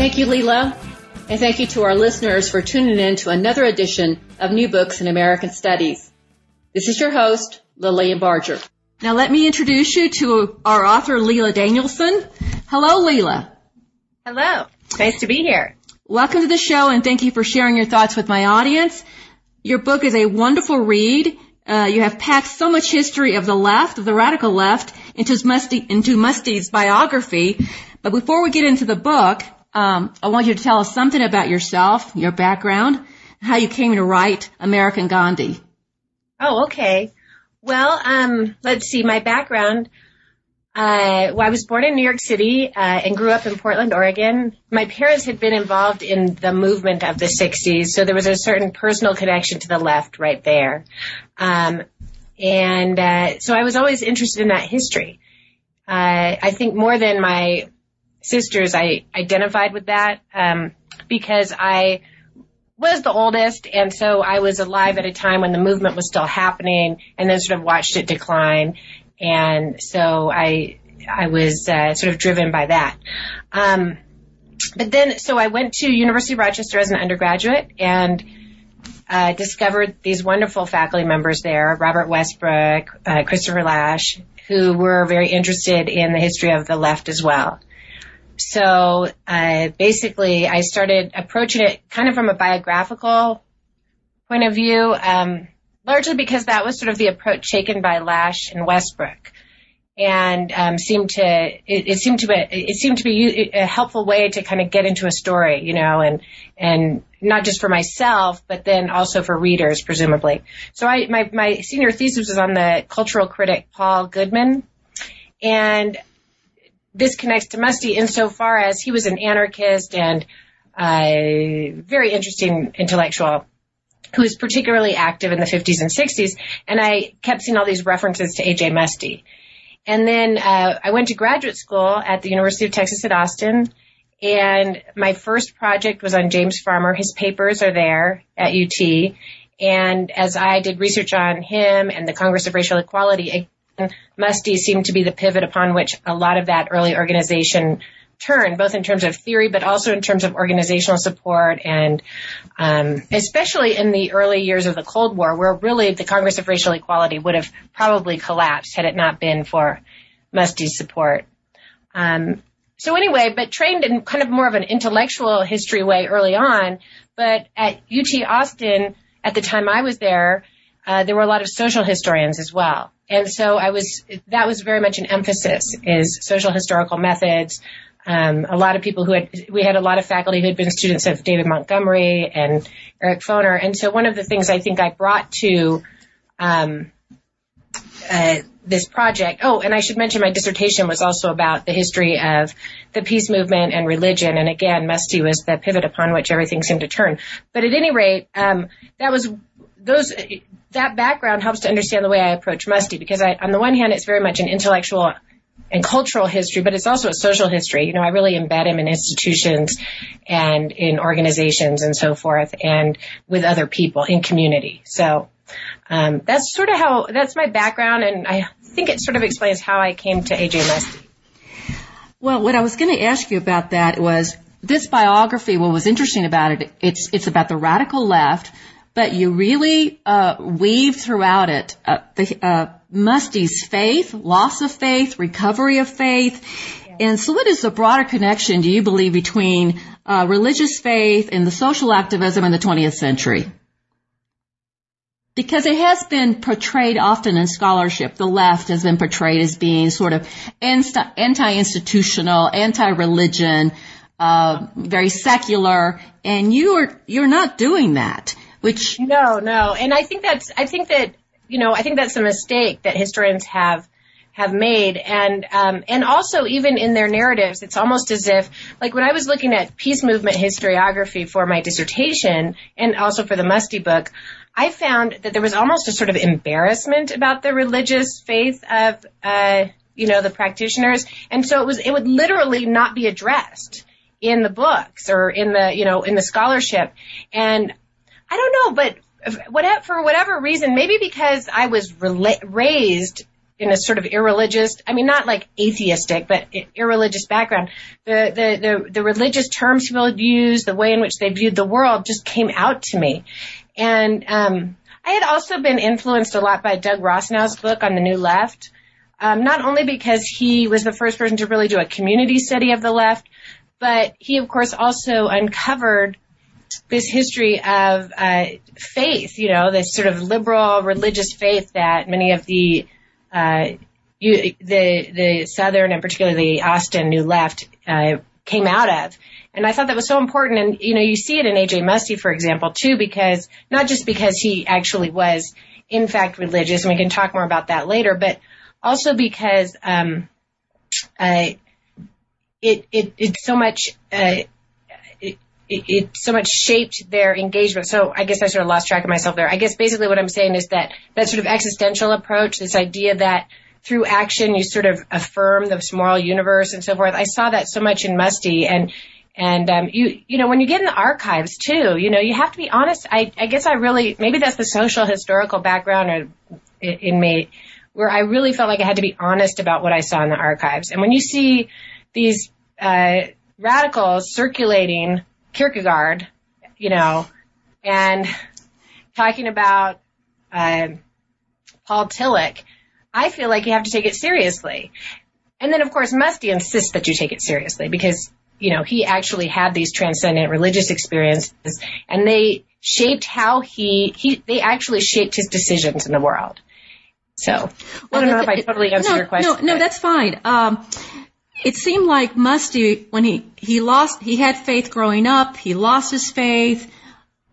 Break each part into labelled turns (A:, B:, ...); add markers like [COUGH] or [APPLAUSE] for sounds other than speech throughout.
A: Thank you, Leilah. And thank you to our listeners for tuning in to another edition of New Books in American Studies. This is your host, Lilian Barger. Now let me introduce you to our author, Leilah Danielson. Hello, Leilah.
B: Hello. Nice to be here.
A: Welcome to the show and thank you for sharing your thoughts with my audience. Your book is a wonderful read. Uh, you have packed so much history of the left, of the radical left, into, Muste, into Muste's biography. But before we get into the book, um, I want you to tell us something about yourself, your background, how you came to write American Gandhi.
B: Oh, okay. Well, um, let's see. My background. Uh, well, I was born in New York City uh, and grew up in Portland, Oregon. My parents had been involved in the movement of the '60s, so there was a certain personal connection to the left right there. Um, and uh, so I was always interested in that history. Uh, I think more than my sisters, I identified with that um, because I was the oldest, and so I was alive at a time when the movement was still happening, and then sort of watched it decline, and so I I was uh, sort of driven by that. Um, but then, so I went to University of Rochester as an undergraduate and uh, discovered these wonderful faculty members there, Robert Westbrook, uh, Christopher Lasch, who were very interested in the history of the left as well. So uh, basically, I started approaching it kind of from a biographical point of view, um, largely because that was sort of the approach taken by Lasch and Westbrook, and um, seemed to it, it, seemed to be it seemed to be a helpful way to kind of get into a story, you know, and and not just for myself, but then also for readers, presumably. So I my my senior thesis was on the cultural critic Paul Goodman, and this connects to Muste insofar as he was an anarchist and a very interesting intellectual who was particularly active in the 50s and 60s. And I kept seeing all these references to A.J. Musty. And then uh, I went to graduate school at the University of Texas at Austin. And my first project was on James Farmer. His papers are there at UT. And as I did research on him and the Congress of Racial Equality, Muste seemed to be the pivot upon which a lot of that early organization turned, both in terms of theory, but also in terms of organizational support, and um, especially in the early years of the Cold War, where really the Congress of Racial Equality would have probably collapsed had it not been for Muste's support. Um, so anyway, but trained in kind of more of an intellectual history way early on, but at UT Austin, at the time I was there, uh, there were a lot of social historians as well. And so I was, that was very much an emphasis is social historical methods. Um, a lot of people who had, we had a lot of faculty who had been students of David Montgomery and Eric Foner. And so one of the things I think I brought to, um, uh, this project. Oh, and I should mention my dissertation was also about the history of the peace movement and religion. And again, Muste was the pivot upon which everything seemed to turn. But at any rate, um, that was those that background helps to understand the way I approach Muste because I, on the one hand, it's very much an intellectual and cultural history, but it's also a social history. You know, I really embed him in institutions and in organizations and so forth and with other people in community. So, um, that's sort of how, that's my background and I think it sort of explains how I came to AJ Muste.
A: Well, what I was going to ask you about that was this biography, what was interesting about it, it's, it's about the radical left, but you really uh, weave throughout it uh, the uh, Muste's faith, loss of faith, recovery of faith. And so what is the broader connection, do you believe, between uh, religious faith and the social activism in the 20th century? Because it has been portrayed often in scholarship, the left has been portrayed as being sort of anti-institutional, anti-religion, uh, very secular, and you are you're not doing that. Which
B: no, no, and I think that's I think that you know I think that's a mistake that historians have have made. And um, and also even in their narratives it's almost as if like when I was looking at peace movement historiography for my dissertation and also for the Muste book I found that there was almost a sort of embarrassment about the religious faith of uh, you know the practitioners. And so it was it would literally not be addressed in the books or in the you know in the scholarship. And I don't know but whatever, for whatever reason, maybe because I was rela- raised in a sort of irreligious, I mean, not like atheistic, but irreligious background. The, the, the, the religious terms people use, the way in which they viewed the world just came out to me. And, um, I had also been influenced a lot by Doug Rossinow's book on the New Left. Um, not only because he was the first person to really do a community study of the left, but he, of course, also uncovered this history of uh, faith, you know, this sort of liberal religious faith that many of the uh, you, the the Southern and particularly the Austin New Left uh, came out of. And I thought that was so important. And, you know, you see it in AJ Muste, for example, too, because not just because he actually was in fact religious, and we can talk more about that later, but also because, um, uh, it, it, it's so much, uh, it, it, so much shaped their engagement. So I guess I sort of lost track of myself there. I guess basically what I'm saying is that that sort of existential approach, this idea that through action you sort of affirm this moral universe and so forth. I saw that so much in Muste and and um, you you know when you get in the archives too, you know you have to be honest. I I guess I really maybe that's the social historical background or in, me where I really felt like I had to be honest about what I saw in the archives. And when you see these uh, radicals circulating Kierkegaard, you know, and talking about uh, Paul Tillich, I feel like you have to take it seriously. And then, of course, Muste insists that you take it seriously because, you know, he actually had these transcendent religious experiences and they shaped how he, he, they actually shaped his decisions in the world. So, well, I don't know if I totally answered
A: no,
B: your question.
A: No, no, that's fine. Um, it seemed like Muste, when he, he lost, he had faith growing up, he lost his faith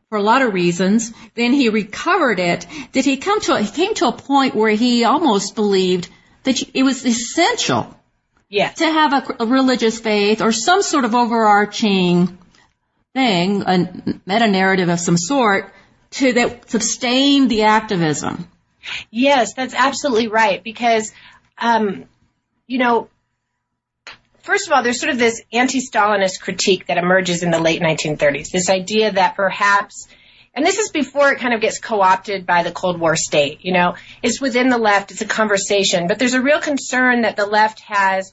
A: for a lot of reasons, then he recovered it. Did he come to, a, he came to a point where he almost believed that it was essential
B: yes.
A: to have a, a religious faith or some sort of overarching thing, a meta narrative of some sort, to that sustain the activism.
B: Yes, that's absolutely right. Because, um, you know, first of all, there's sort of this anti-Stalinist critique that emerges in the late 1930s. This idea that perhaps, and this is before it kind of gets co-opted by the Cold War state, you know, it's within the left, it's a conversation, but there's a real concern that the left has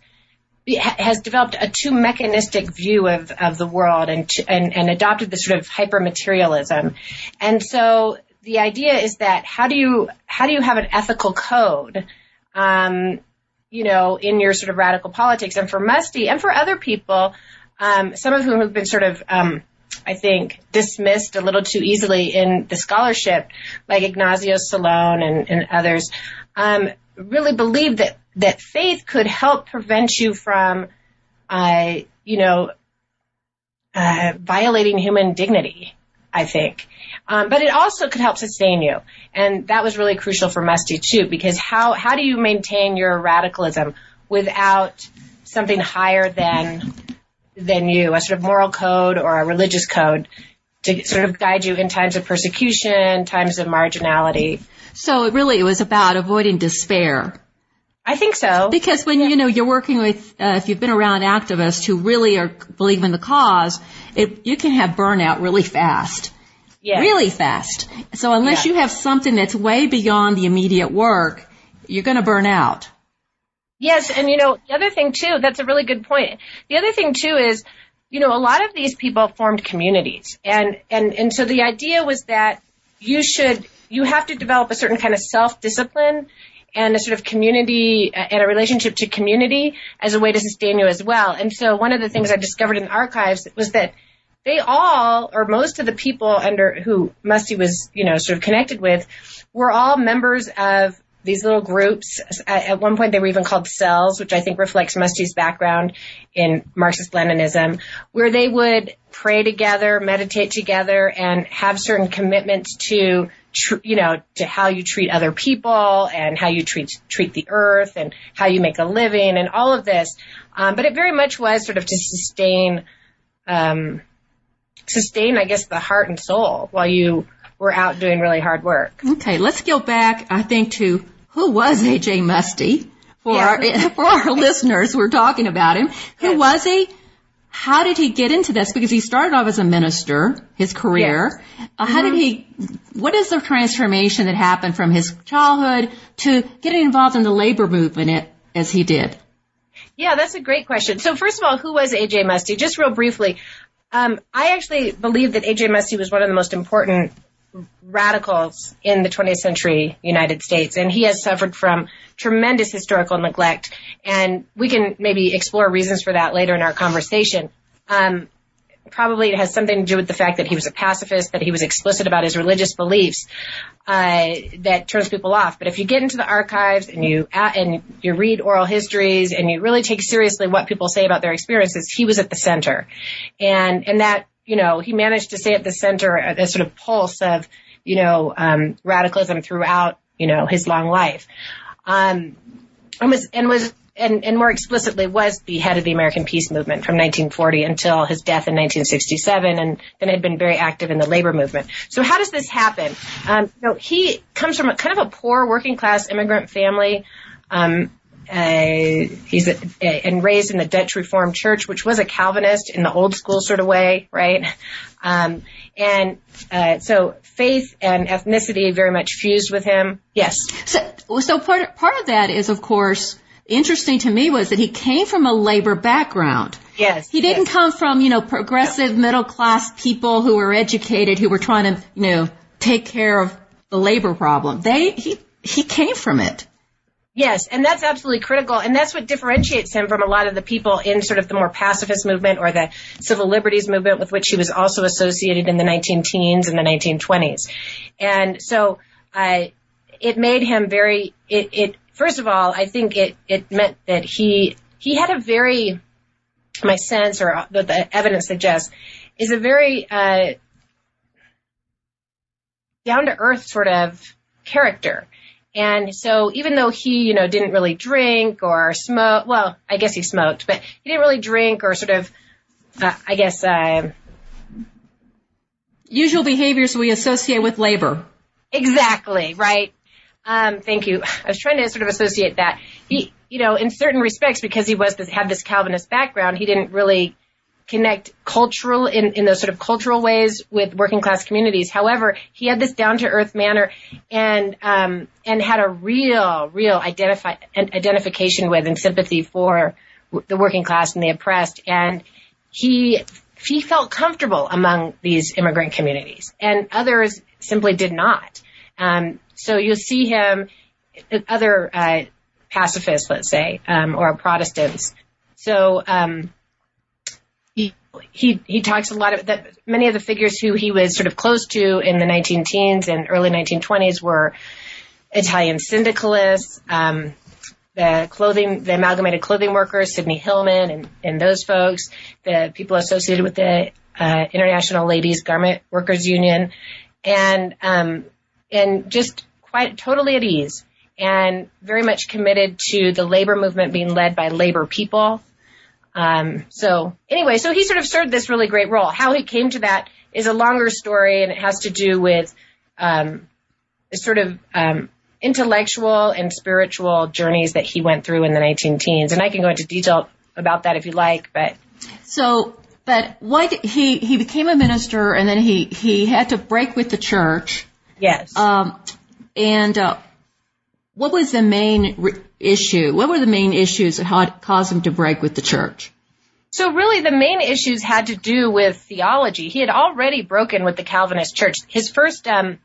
B: has developed a too mechanistic view of, of the world and, and, and adopted this sort of hyper materialism. And so the idea is that how do you, how do you have an ethical code? Um, you know, in your sort of radical politics. And for Muste and for other people, um, some of whom have been sort of, um, I think, dismissed a little too easily in the scholarship, like Ignazio Silone and, and others, um, really believe that that faith could help prevent you from, uh, you know, uh, violating human dignity. I think. Um, but it also could help sustain you. And that was really crucial for Muste too, because how, how do you maintain your radicalism without something higher than, than you, a sort of moral code or a religious code to sort of guide you in times of persecution, times of marginality.
A: So it really it was about avoiding despair.
B: I think so.
A: Because when, yeah. you know, you're working with, uh, if you've been around activists who really are, believe in the cause, it, you can have burnout really fast.
B: Yeah.
A: Really fast. So unless yeah. you have something that's way beyond the immediate work, you're going to burn out.
B: Yes, and you know, the other thing too, that's a really good point. The other thing too is, you know, a lot of these people formed communities. And, and, and so the idea was that you should, you have to develop a certain kind of self-discipline and a sort of community uh, and a relationship to community as a way to sustain you as well. And so one of the things I discovered in the archives was that they all, or most of the people under who Muste was, you know, sort of connected with, were all members of these little groups. At one point, they were even called cells, which I think reflects Muste's background in Marxist-Leninism, where they would pray together, meditate together, and have certain commitments to you know, to how you treat other people and how you treat treat the earth and how you make a living and all of this. Um, but it very much was sort of to sustain, um, sustain, I guess, the heart and soul while you were out doing really hard work.
A: Okay, let's go back, I think, to who was AJ Muste? for
B: Yeah.
A: our, [LAUGHS] for our listeners. We're talking about him. Who
B: Yes.
A: was he? How did he get into this? Because he started off as a minister, his career. Uh, how did he, what is the transformation that happened from his childhood to getting involved in the labor movement it- as he did?
B: Yeah, that's a great question. So first of all, who was AJ Muste? Just real briefly, um, I actually believe that AJ Muste was one of the most important radicals in the 20th century United States, and he has suffered from tremendous historical neglect. And we can maybe explore reasons for that later in our conversation. Um, probably it has something to do with the fact that he was a pacifist, that he was explicit about his religious beliefs, uh, that turns people off. But if you get into the archives and you uh, and you read oral histories and you really take seriously what people say about their experiences, he was at the center, and and that you know he managed to stay at the center, at the sort of pulse of you know um, radicalism throughout you know his long life, um, and was and was and, and more explicitly was the head of the American Peace Movement from 1940 until his death in 1967, and then had been very active in the labor movement. So how does this happen? Um, so he comes from a kind of a poor working class immigrant family. Um, uh, he's a, a, and raised in the Dutch Reformed Church, which was a Calvinist in the old school sort of way, right? Um, and uh, so faith and ethnicity very much fused with him. Yes.
A: So, so part, part of that is, of course, interesting to me was that he came from a labor background.
B: Yes.
A: He didn't
B: yes.
A: come from, you know, progressive middle class people who were educated, who were trying to, you know, take care of the labor problem. They, he, he came from it.
B: Yes, and that's absolutely critical, and that's what differentiates him from a lot of the people in sort of the more pacifist movement or the civil liberties movement with which he was also associated in the 19 teens and the 1920s. And so, uh, it made him very, it, it, first of all, I think it, it meant that he, he had a very, my sense or what the evidence suggests, is a very, uh, down to earth sort of character. And so even though he, you know, didn't really drink or smoke, well, I guess he smoked, but he didn't really drink or sort of, uh, I guess, uh,
A: Usual behaviors we associate with labor.
B: exactly, right? Um, thank you. I was trying to sort of associate that. He, you know, in certain respects, because he was this, had this Calvinist background, he didn't really connect cultural in, in those sort of cultural ways with working class communities. However, he had this down to earth manner and um, and had a real, real identify identification with and sympathy for the working class and the oppressed. And he he felt comfortable among these immigrant communities, and others simply did not. Um, so you'll see him, other uh, pacifists, let's say, um, or Protestants. So um, he, he he talks a lot of that. Many of the figures who he was sort of close to in the 19 teens and early 1920s were Italian syndicalists, um, the clothing, the amalgamated clothing workers, Sidney Hillman, and and those folks, the people associated with the uh, International Ladies Garment Workers Union, and um, and just quite totally at ease and very much committed to the labor movement being led by labor people. Um, so anyway, so he sort of served this really great role. How he came to that is a longer story, and it has to do with um, sort of um, intellectual and spiritual journeys that he went through in the 19 teens. And I can go into detail about that if you like, but
A: So, but what he he became a minister, and then he he had to break with the church.
B: yes.
A: Um, and uh, what was the main issue? What were the main issues that caused him to break with the church?
B: So really the main issues had to do with theology. He had already broken with the Calvinist church. His first, um,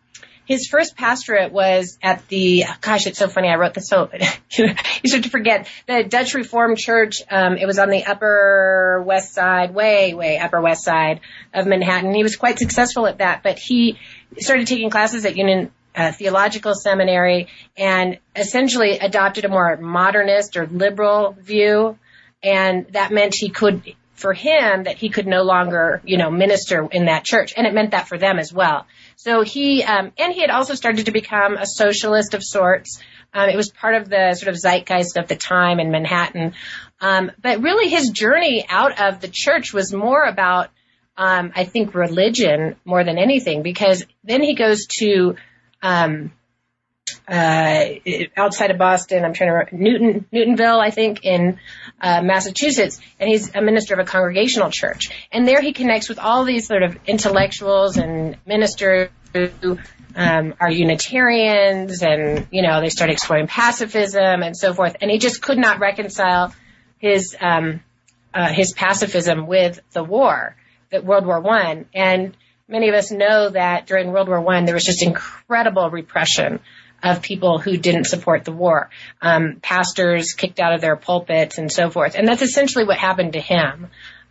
B: his first pastorate was at the, gosh, it's so funny. I wrote this so, [LAUGHS] you should forget the Dutch Reformed Church. Um, it was on the upper west side, way, way upper west side of Manhattan. He was quite successful at that, but he started taking classes at Union uh, Theological Seminary and essentially adopted a more modernist or liberal view and that meant he could for him that he could no longer, you know, minister in that church. And it meant that for them as well. So he, um, and he had also started to become a socialist of sorts. Um, it was part of the sort of zeitgeist of the time in Manhattan. Um, but really his journey out of the church was more about, um, I think religion more than anything because then he goes to, um, uh, outside of Boston. I'm trying to remember, Newton, Newtonville, I think, in uh, Massachusetts, and he's a minister of a congregational church. And there he connects with all these sort of intellectuals and ministers who um, are Unitarians, and you know they start exploring pacifism and so forth. And he just could not reconcile his um, uh, his pacifism with the war, that World War One, and many of us know that during World War One there was just incredible repression of people who didn't support the war, um, pastors kicked out of their pulpits and so forth. And that's essentially what happened to him.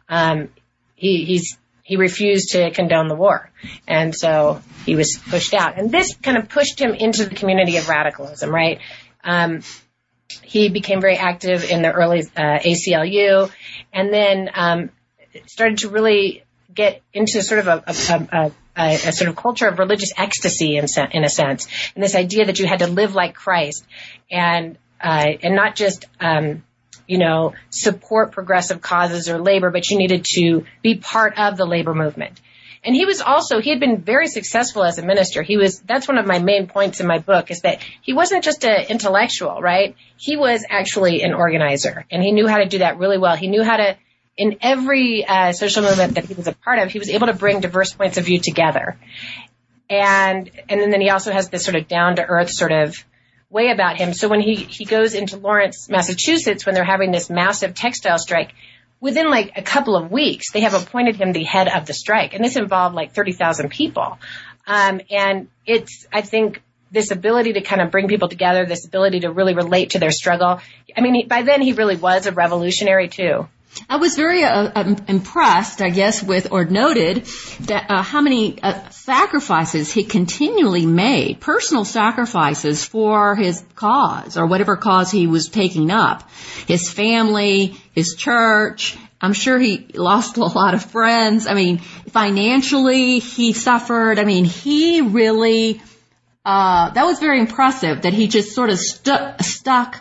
B: Um, he, he's he refused to condone the war, and so he was pushed out. And this kind of pushed him into the community of radicalism, right? Um, he became very active in the early uh, ACLU, and then um, started to really get into sort of a, a, a, a, sort of culture of religious ecstasy in, in a sense, and this idea that you had to live like Christ and uh, and not just um, you know support progressive causes or labor, but you needed to be part of the labor movement. And he was also he had been very successful as a minister. He was that's one of my main points in my book is that he wasn't just an intellectual, right? He was actually an organizer, and he knew how to do that really well. He knew how to in every uh, social movement that he was a part of, he was able to bring diverse points of view together. And and then he also has this sort of down to earth sort of way about him. So when he he goes into Lawrence, Massachusetts, when they're having this massive textile strike, within like a couple of weeks, they have appointed him the head of the strike, and this involved like thirty thousand people. Um, and it's I think this ability to kind of bring people together, this ability to really relate to their struggle. I mean, he, by then he really was a revolutionary too.
A: I was very uh, um, impressed, I guess, with or noted that uh, how many uh, sacrifices he continually made, personal sacrifices for his cause or whatever cause he was taking up, his family, his church. I'm sure he lost a lot of friends. I mean, financially, he suffered. I mean, he really. Uh, that was very impressive that he just sort of stu- stuck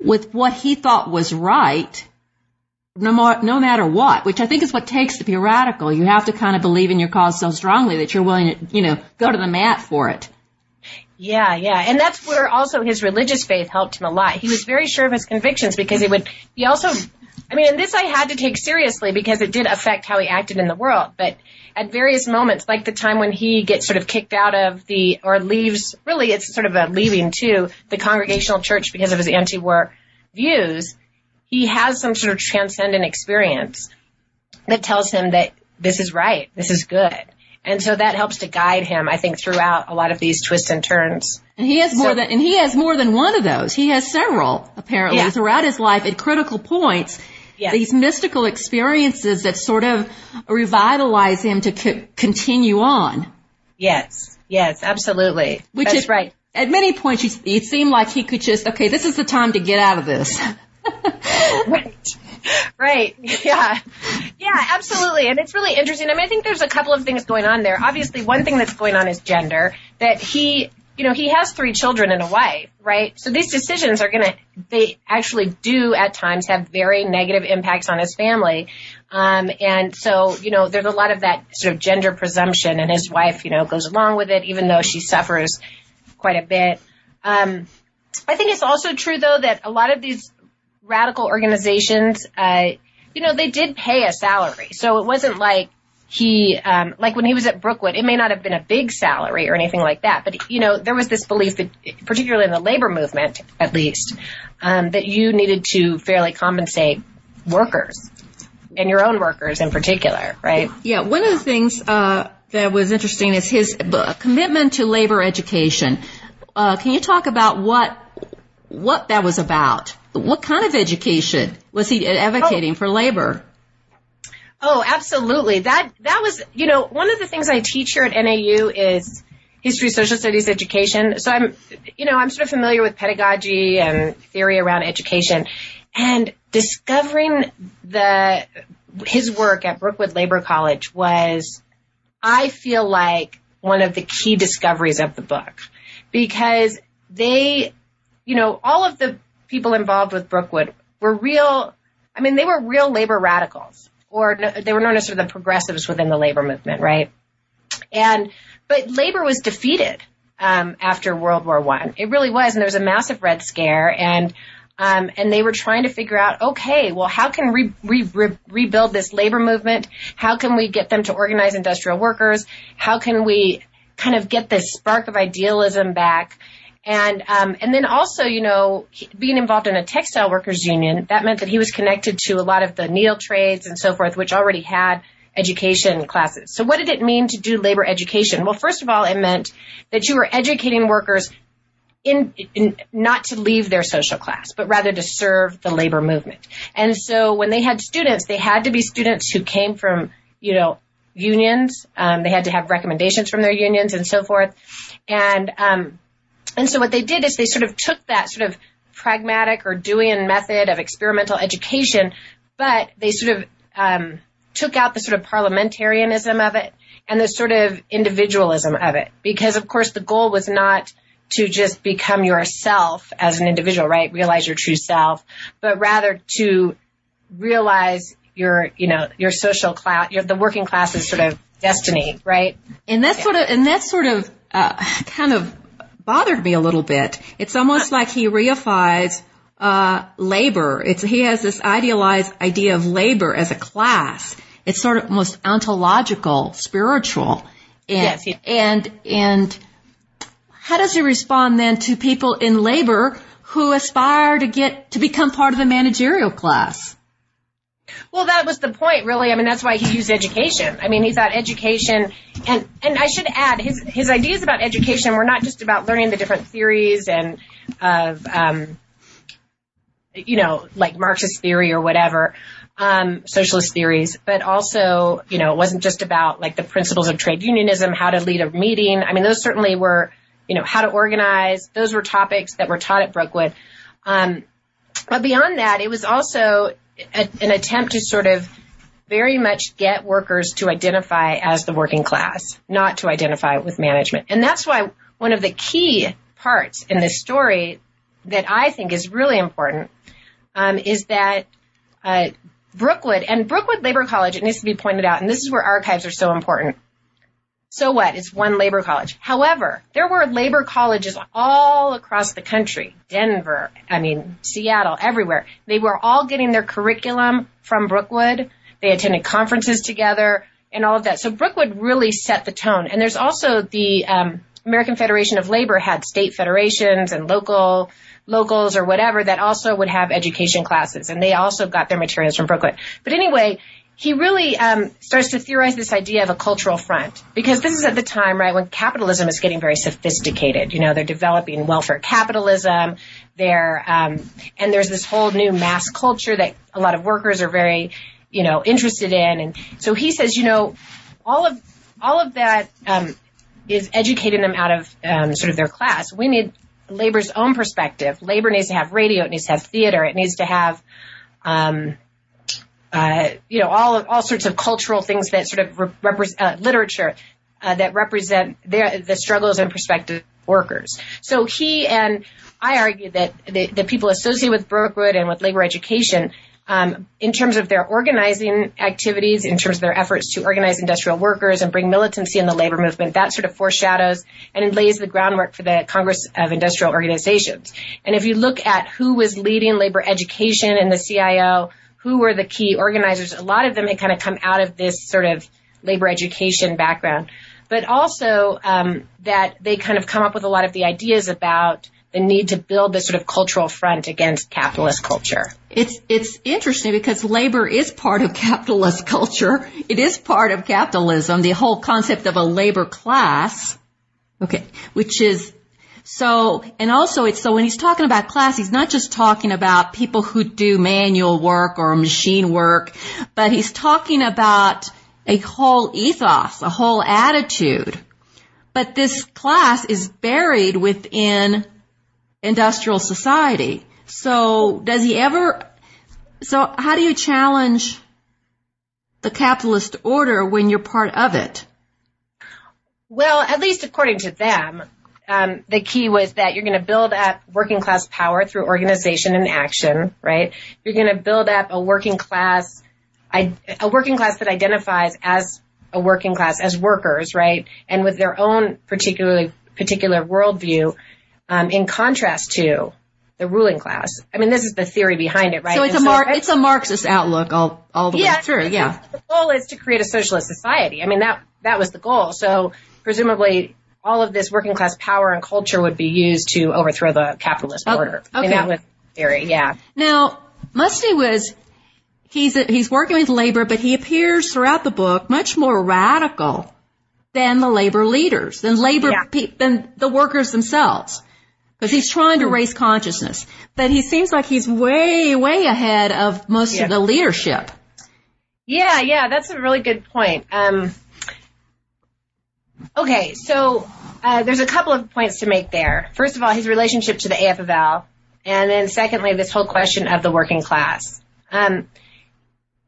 A: with what he thought was right no, more, no matter what, which I think is what takes to be radical. You have to kind of believe in your cause so strongly that you're willing to, you know, go to the mat for it.
B: Yeah, yeah. And that's where also his religious faith helped him a lot. He was very sure of his convictions because he would, he also, I mean, and this I had to take seriously because it did affect how he acted in the world. But at various moments, like the time when he gets sort of kicked out of the, or leaves, really it's sort of a leaving too, the congregational church because of his anti-war views, he has some sort of transcendent experience that tells him that this is right, this is good. And so that helps to guide him, I think, throughout a lot of these twists and turns.
A: And he has more so, than, and he has more than one of those. He has several, apparently, yeah. throughout his life at critical points. Yes. These mystical experiences that sort of revitalize him to co- continue on.
B: Yes, yes, absolutely. Which That's is, right.
A: At many points, it seemed like he could just, okay, this is the time to get out of this.
B: Right. Right. Yeah. Yeah, absolutely. And it's really interesting. I mean, I think there's a couple of things going on there. Obviously, one thing that's going on is gender, that he, you know, he has three children and a wife, right? So these decisions are going to, they actually do at times have very negative impacts on his family. Um, and so, you know, there's a lot of that sort of gender presumption and his wife, you know, goes along with it, even though she suffers quite a bit. Um, I think it's also true though that a lot of these radical organizations, uh, you know, they did pay a salary. So it wasn't like he, um, like when he was at Brookwood, it may not have been a big salary or anything like that, but you know, there was this belief that, particularly in the labor movement, at least, um, that you needed to fairly compensate workers and your own workers in particular, right?
A: Yeah, one of the things uh, that was interesting is his commitment to labor education. Uh, can you talk about what what that was about? What kind of education was he advocating oh. for labor?
B: Oh, absolutely. That that was, you know, one of the things I teach here at NAU is history, social studies, education. So I'm, you know, I'm sort of familiar with pedagogy and theory around education, and discovering the his work at Brookwood Labor College was, I feel like one of the key discoveries of the book because they, you know, all of the people involved with Brookwood were real, I mean, they were real labor radicals or they were known as sort of the progressives within the labor movement, right? And, but labor was defeated, um, after World War One. It really was. And there was a massive Red Scare and, um, and they were trying to figure out, okay, well, how can we re- re- rebuild this labor movement? How can we get them to organize industrial workers? How can we kind of get this spark of idealism back? And um, and then also, you know, being involved in a textile workers union, that meant that he was connected to a lot of the needle trades and so forth, which already had education classes. So what did it mean to do labor education? Well, first of all, it meant that you were educating workers in, in, not to leave their social class, but rather to serve the labor movement. And so when they had students, they had to be students who came from, you know, unions. Um, they had to have recommendations from their unions and so forth. And um, and so what they did is they sort of took that sort of pragmatic or Deweyan method of experimental education, but they sort of um, took out the sort of parliamentarianism of it and the sort of individualism of it. Because of course the goal was not to just become yourself as an individual, right? Realize your true self, but rather to realize your, you know, your social class, your, the working class's sort of destiny, right?
A: And that's yeah. sort of, and that's sort of, uh, kind of bothered me a little bit. It's almost like he reifies uh, labor. It's he has this idealized idea of labor as a class. It's sort of almost ontological, spiritual, and
B: yes, he-
A: and and how does he respond then to people in labor who aspire to get to become part of the managerial class?
B: Well, that was the point, really. I mean, that's why he used education. I mean, he thought education, and and I should add, his his ideas about education were not just about learning the different theories and of, um, you know, like Marxist theory or whatever, um, socialist theories, but also, you know, it wasn't just about like the principles of trade unionism, how to lead a meeting. I mean, those certainly were, you know, how to organize. Those were topics that were taught at Brookwood. Um, but beyond that, it was also a, an attempt to sort of very much get workers to identify as the working class, not to identify with management. And that's why one of the key parts in this story that I think is really important um, is that uh, Brookwood and Brookwood Labor College, it needs to be pointed out, and this is where archives are so important. So what? It's one labor college. However, there were labor colleges all across the country. Denver, I mean, Seattle, everywhere. They were all getting their curriculum from Brookwood. They attended conferences together and all of that. So Brookwood really set the tone. And there's also the um, American Federation of Labor had state federations and local locals or whatever that also would have education classes, and they also got their materials from Brookwood. But anyway, he really um, starts to theorize this idea of a cultural front because this is at the time, right, when capitalism is getting very sophisticated. You know, they're developing welfare capitalism. They're um, and there's this whole new mass culture that a lot of workers are very, you know, interested in. And so he says, you know, all of all of that um, is educating them out of um, sort of their class. We need labor's own perspective. Labor needs to have radio. It needs to have theater. It needs to have um, uh, you know, all all sorts of cultural things that sort of re- represent uh, literature uh, that represent their, the struggles and perspective workers. So he and I argue that the, the people associated with Brookwood and with labor education, um, in terms of their organizing activities, in terms of their efforts to organize industrial workers and bring militancy in the labor movement, that sort of foreshadows and lays the groundwork for the Congress of Industrial Organizations. And if you look at who was leading labor education in the CIO, who were the key organizers. A lot of them had kind of come out of this sort of labor education background, but also um, that they kind of come up with a lot of the ideas about the need to build this sort of cultural front against capitalist culture.
A: It's it's interesting because labor is part of capitalist culture. It is part of capitalism. The whole concept of a labor class, okay, which is so, and also it's so when he's talking about class, he's not just talking about people who do manual work or machine work, but he's talking about a whole ethos, a whole attitude. But this class is buried within industrial society. So does he ever, so how do you challenge the capitalist order when you're part of it.
B: Well, at least according to them, um, the key was that you're going to build up working class power through organization and action, right? You're going to build up a working class, a working class that identifies as a working class, as workers, right? And with their own particularly particular worldview, um, in contrast to the ruling class. I mean, this is the theory behind it, right?
A: So it's
B: And
A: a Mar- it's a Marxist outlook all all the way through. Yeah.
B: The goal is to create a socialist society. I mean, that that was the goal. So presumably, all of this working class power and culture would be used to overthrow the capitalist
A: Oh,
B: order. I mean, that was the theory. Yeah.
A: Now, Muste was he's he's working with labor, but he appears throughout the book much more radical than the labor leaders, than labor
B: Yeah.
A: pe- than the workers themselves. Because he's trying to raise consciousness, but he seems like he's way, way ahead of most
B: Yeah.
A: of the leadership.
B: Yeah, yeah, that's a really good point. Um, okay, so uh, there's a couple of points to make there. First of all, his relationship to the AFL, and then secondly, this whole question of the working class. Um,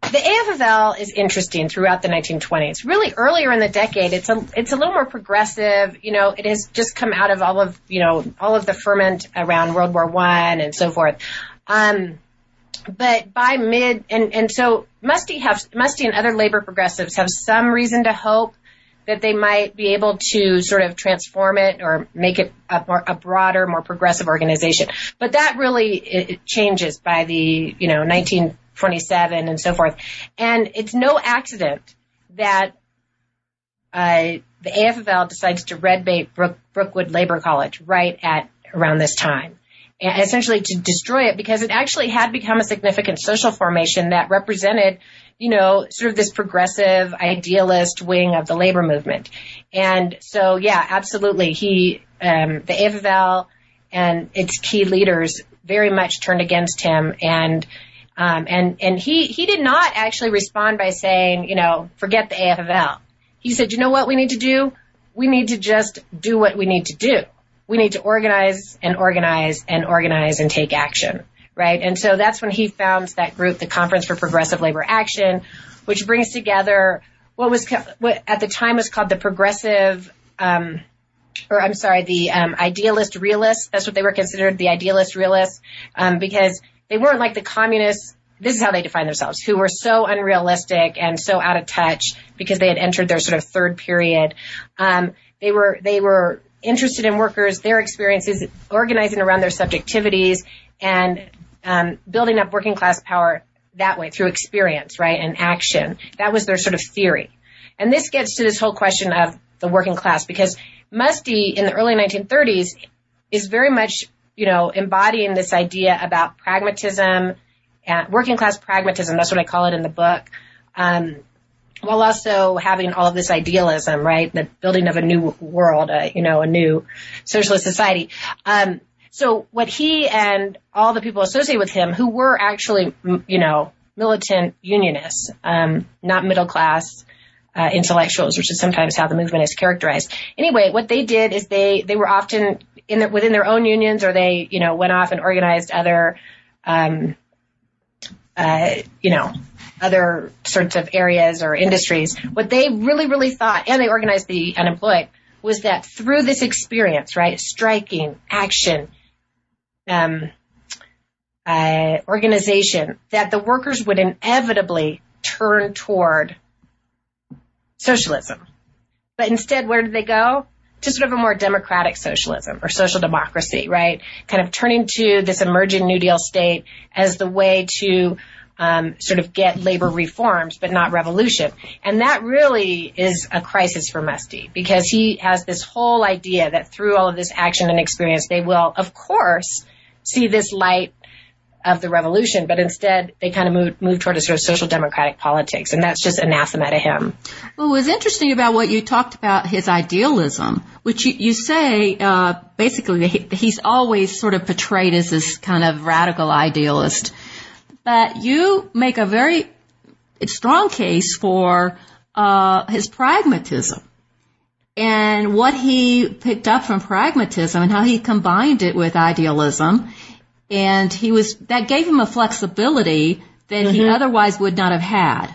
B: the AFL is interesting throughout the 1920s. Really earlier in the decade, it's a it's a little more progressive. You know, it has just come out of all of you know all of the ferment around World War One and so forth. Um, but by mid and and so Muste have Muste and other labor progressives have some reason to hope that they might be able to sort of transform it or make it a more a broader, more progressive organization. But that really it, it changes by the you know 1927 and so forth. And it's no accident that uh, the AFL decides to red bait Brook, Brookwood Labor College right at around this time. Essentially to destroy it because it actually had become a significant social formation that represented, you know, sort of this progressive idealist wing of the labor movement. And so, yeah, absolutely. He, um, the AFL and its key leaders very much turned against him and, um, and, and he, he did not actually respond by saying, you know, forget the AFL. He said, you know what we need to do? We need to just do what we need to do. We need to organize and organize and organize and take action, right? And so that's when he founds that group, the Conference for Progressive Labor Action, which brings together what was what at the time was called the Progressive, um, or I'm sorry, the um, idealist realists. That's what they were considered, the idealist realists, um, because they weren't like the communists. This is how they define themselves, who were so unrealistic and so out of touch because they had entered their sort of third period. Um, they were they were interested in workers, their experiences, organizing around their subjectivities, and um, building up working class power that way through experience, right, and action. That was their sort of theory. And this gets to this whole question of the working class because Muste in the early 1930s is very much, you know, embodying this idea about pragmatism, uh, working class pragmatism. That's what I call it in the book. Um, while also having all of this idealism, right? The building of a new world, uh, you know, a new socialist society. Um, so what he and all the people associated with him, who were actually, you know, militant unionists, um, not middle class uh, intellectuals, which is sometimes how the movement is characterized. Anyway, what they did is they they were often in the, within their own unions, or they you know went off and organized other. Um, uh, you know, other sorts of areas or industries. What they really, really thought, and they organized the unemployed, was that through this experience, right, striking, action, um, uh, organization, that the workers would inevitably turn toward socialism. But instead, where did they go? To sort of a more democratic socialism or social democracy, right? Kind of turning to this emerging New Deal state as the way to um, sort of get labor reforms, but not revolution. And that really is a crisis for Muste because he has this whole idea that through all of this action and experience, they will, of course, see this light of the revolution, but instead they kind of move, move toward a sort of social democratic politics. And that's just anathema to him.
A: Well, was interesting about what you talked about his idealism, which you, you say uh, basically he, he's always sort of portrayed as this kind of radical idealist, but you make a very strong case for uh, his pragmatism and what he picked up from pragmatism and how he combined it with idealism. And he was that gave him a flexibility that he mm-hmm. otherwise would not have had.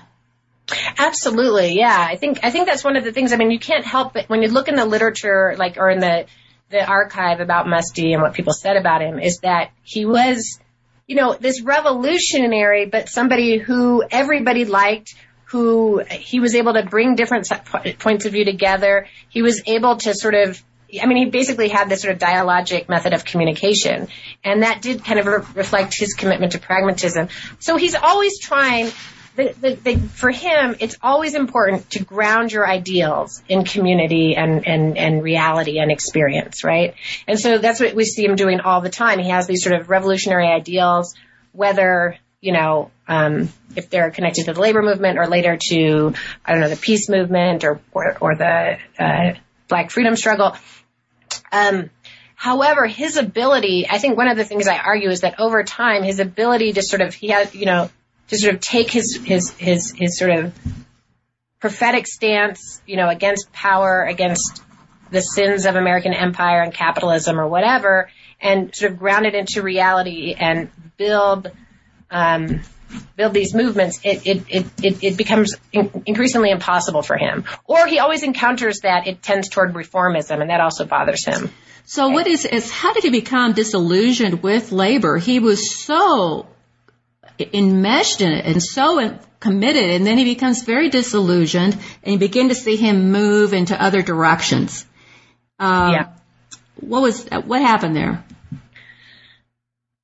B: Absolutely, yeah. I think I think that's one of the things. I mean, you can't help but when you look in the literature, like or in the the archive about Muste and what people said about him, is that he was, you know, this revolutionary, but somebody who everybody liked. Who he was able to bring different points of view together. He was able to sort of I mean, he basically had this sort of dialogic method of communication, and that did kind of re- reflect his commitment to pragmatism. So he's always trying the, the, the, for him, it's always important to ground your ideals in community and, and, and reality and experience, right? And so that's what we see him doing all the time. He has these sort of revolutionary ideals, whether, you know, um, if they're connected to the labor movement or later to, I don't know, the peace movement or, or, or the, uh, black freedom struggle. Um, However, his ability, I think one of the things I argue is that over time, his ability to sort of, he has, you know, to sort of take his his his his sort of prophetic stance, you know, against power, against the sins of American empire and capitalism or whatever, and sort of ground it into reality and build um, build these movements, it it it it, it becomes in, increasingly impossible for him. Or he always encounters that it tends toward reformism, and that also bothers him.
A: So what is, is how did he become disillusioned with labor? He was so enmeshed in it and so committed and then he becomes very disillusioned and you begin to see him move into other directions. Um, yeah. What was, what happened there?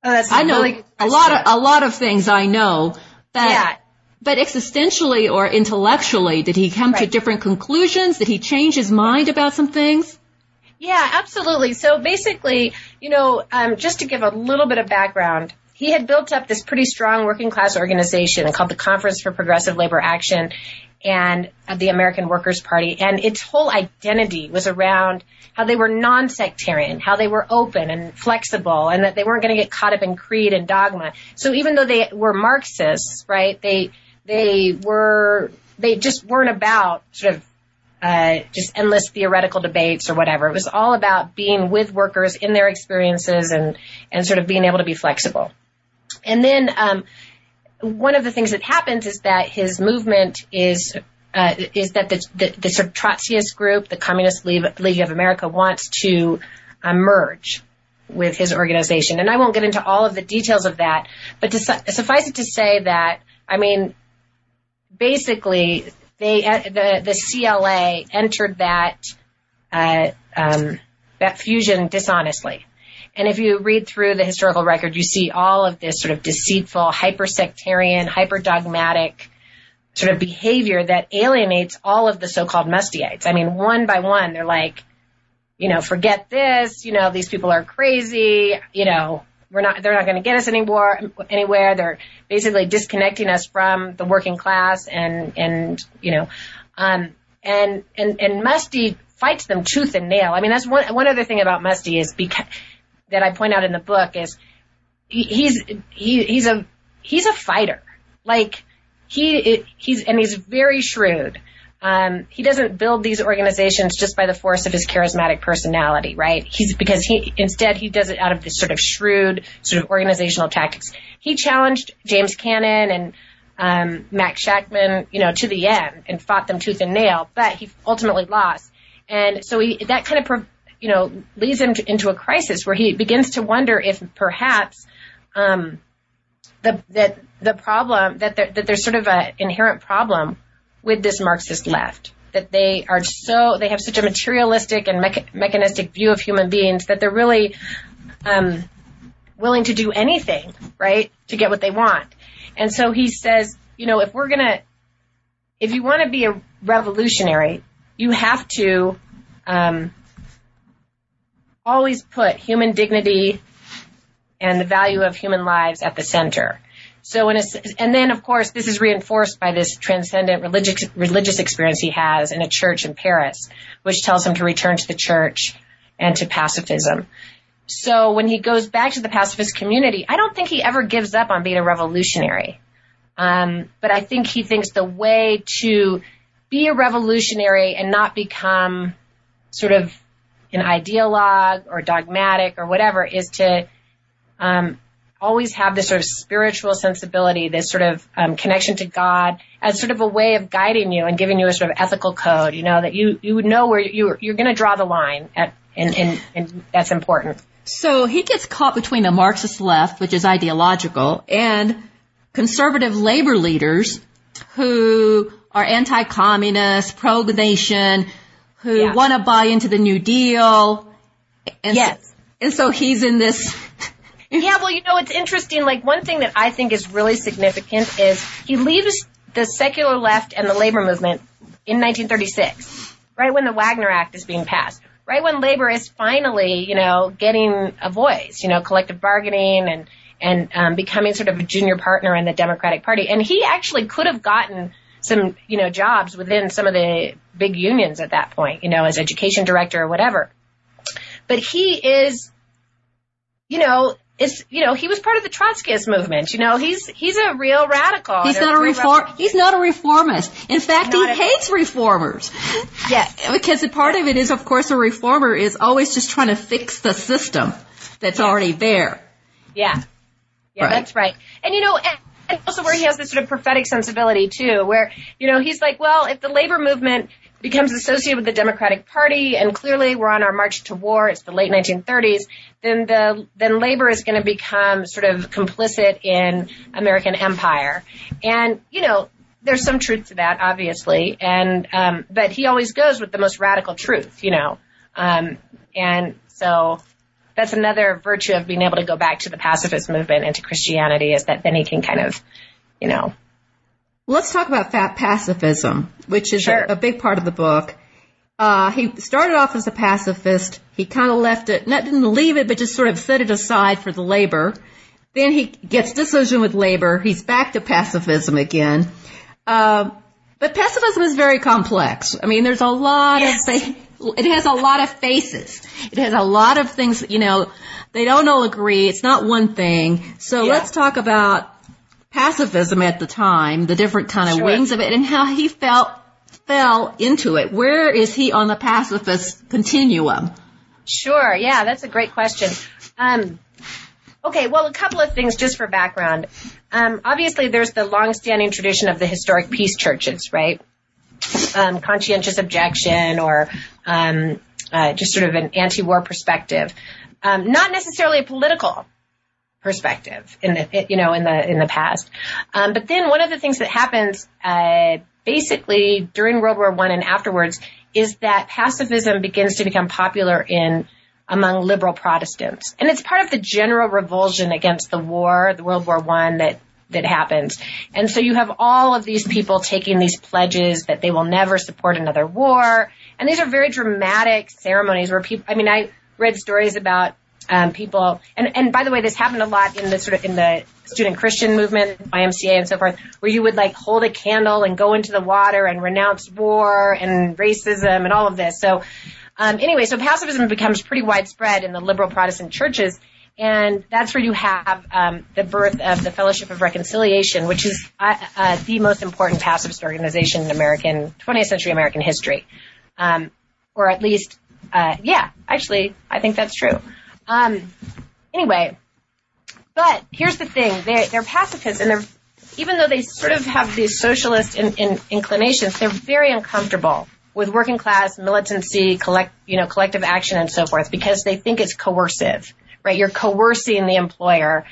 B: Oh, that's I
A: know
B: really
A: a lot of, a lot of things I know, but, yeah. but existentially or intellectually, did he come right. to different conclusions? Did he change his mind about some things?
B: Yeah, absolutely. So basically, you know, um, just to give a little bit of background, he had built up this pretty strong working class organization called the Conference for Progressive Labor Action and the American Workers Party. And its whole identity was around how they were non-sectarian, how they were open and flexible, and that they weren't going to get caught up in creed and dogma. So even though they were Marxists, right, they they were they just weren't about sort of uh, just endless theoretical debates or whatever. It was all about being with workers in their experiences and and sort of being able to be flexible. And then um, one of the things that happens is that his movement is uh, is that the, the, the sort of Trotskyist group, the Communist League, League of America, wants to uh, merge with his organization. And I won't get into all of the details of that, but to suffice it to say that, I mean, basically, they uh, the the CLA entered that uh, um, that fusion dishonestly. And if you read through the historical record, you see all of this sort of deceitful, hyper-sectarian, hyper-dogmatic sort of behavior that alienates all of the so-called Musteites. I mean, one by one, they're like, you know, forget this, you know, these people are crazy, you know, we're not, they're not going to get us anywhere, anywhere. They're basically disconnecting us from the working class and, and, you know, um, and, and, and Muste fights them tooth and nail. I mean, that's one, one other thing about Muste is because, that I point out in the book is he's he, he's a he's a fighter. Like he he's and he's very shrewd. Um, he doesn't build these organizations just by the force of his charismatic personality, right? He's because he instead he does it out of this sort of shrewd sort of organizational tactics. He challenged James Cannon and um, Max Shachtman, you know, to the end and fought them tooth and nail, but he ultimately lost. And so he, that kind of you know, leads him to, into a crisis where he begins to wonder if perhaps um, the that the problem that there, that there's sort of an inherent problem with this Marxist left that they are so they have such a materialistic and mecha- mechanistic view of human beings that they're really um, willing to do anything right to get what they want. And so he says, you know, if we're gonna if you want to be a revolutionary, you have to um, always put human dignity and the value of human lives at the center. So, a, and then of course, this is reinforced by this transcendent religious religious experience he has in a church in Paris, which tells him to return to the church and to pacifism. So, when he goes back to the pacifist community, I don't think he ever gives up on being a revolutionary. Um, but I think he thinks the way to be a revolutionary and not become sort of an ideologue or dogmatic or whatever is to um, always have this sort of spiritual sensibility, this sort of um, connection to God as sort of a way of guiding you and giving you a sort of ethical code, you know, that you, you would know where you, you're going to draw the line at, and, and, and that's important.
A: So he gets caught between the Marxist left, which is ideological, and conservative labor leaders who are anti-communist, pro-nation, who
B: Yeah.
A: want to buy into the New Deal. And
B: Yes.
A: So, and so he's in this. [LAUGHS]
B: Yeah, well, you know, it's interesting. Like, one thing that I think is really significant is he leaves the secular left and the labor movement in 1936, right when the Wagner Act is being passed, right when labor is finally, you know, getting a voice, you know, collective bargaining and, and um, becoming sort of a junior partner in the Democratic Party. And he actually could have gotten some, you know, jobs within some of the big unions at that point, you know, as education director or whatever. But he is you know, it's you know, he was part of the Trotskyist movement. You know, he's he's a real radical.
A: He's not a reform. He's not a reformist. In fact,
B: Not
A: he hates reformers.
B: Yes. [LAUGHS]
A: Because a part of it is, of course, a reformer is always just trying to fix the system that's already there.
B: Yeah. Yeah,
A: Right.
B: that's right. And you know, and, also where he has this sort of prophetic sensibility too, where, you know, he's like, well, if the labor movement becomes associated with the Democratic Party and clearly we're on our march to war, it's the late 1930s, then the, then labor is going to become sort of complicit in American empire. And, you know, there's some truth to that, obviously. And, um, but he always goes with the most radical truth, you know. Um, and so that's another virtue of being able to go back to the pacifist movement and to Christianity is that then he can kind of, you know,
A: Let's talk about fat pacifism, which is
B: Sure.
A: a, a big part of the book. Uh, he started off as a pacifist. He kind of left it, not didn't leave it, but just sort of set it aside for the labor. Then he gets disillusioned with labor. He's back to pacifism again. Um, but pacifism is very complex. I mean, there's a lot
B: Yes.
A: of fa- it has a lot of faces. It has a lot of things. You know, they don't all agree. It's not one thing. So
B: Yeah.
A: let's talk about pacifism at the time, the different kind of
B: Sure.
A: wings of it, and how he felt fell into it. Where is he on the pacifist continuum?
B: Sure. Yeah, that's a great question. Um, okay, well, a couple of things just for background. Um, obviously, there's the long-standing tradition of the historic peace churches, right? Um, conscientious objection or um, uh, just sort of an anti-war perspective, um, not necessarily a political perspective in the you know in the in the past. Um, but then one of the things that happens uh, basically during World War One and afterwards is that pacifism begins to become popular in among liberal Protestants, and it's part of the general revulsion against the war, the World War One that that happens. And so you have all of these people taking these pledges that they will never support another war, and these are very dramatic ceremonies where people. I mean, I read stories about um, people, and and by the way, this happened a lot in the sort of in the student Christian movement, YMCA, and so forth, where you would like hold a candle and go into the water and renounce war and racism and all of this. So, um, anyway, so pacifism becomes pretty widespread in the liberal Protestant churches. And that's where you have um, the birth of the Fellowship of Reconciliation, which is uh, uh, the most important pacifist organization in American 20th century American history, um, or at least, uh, yeah, actually, I think that's true. Um, anyway, but here's the thing: they they're pacifists, and they're even though they sort of have these socialist in, in, inclinations, they're very uncomfortable with working class militancy, collect you know collective action, and so forth because they think it's coercive, right? You're coercing the employer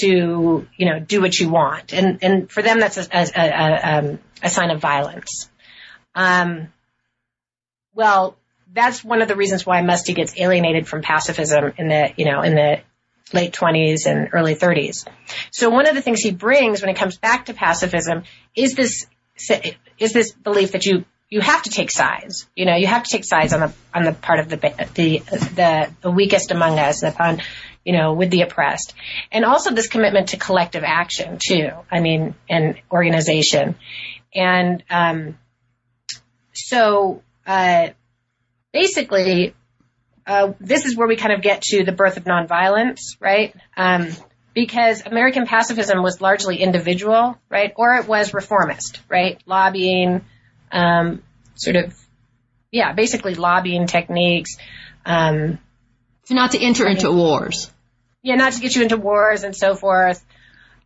B: to you know do what you want, and and for them that's a a, a, um, a sign of violence. Um, well, that's one of the reasons why Muste gets alienated from pacifism in the, you know, in the late 20s and early 30s. So one of the things he brings when it comes back to pacifism is this, is this belief that you, you have to take sides. You know, you have to take sides on the, on the part of the, the, the, the weakest among us, upon, you know, with the oppressed. And also this commitment to collective action too. I mean, and organization. And, um, so, uh, basically, uh, this is where we kind of get to the birth of nonviolence, right? Um, because American pacifism was largely individual, right? Or it was reformist, right? Lobbying, um, sort of, yeah, basically lobbying techniques. Um,
A: So not to enter into wars.
B: yeah, not to get you into wars and so forth.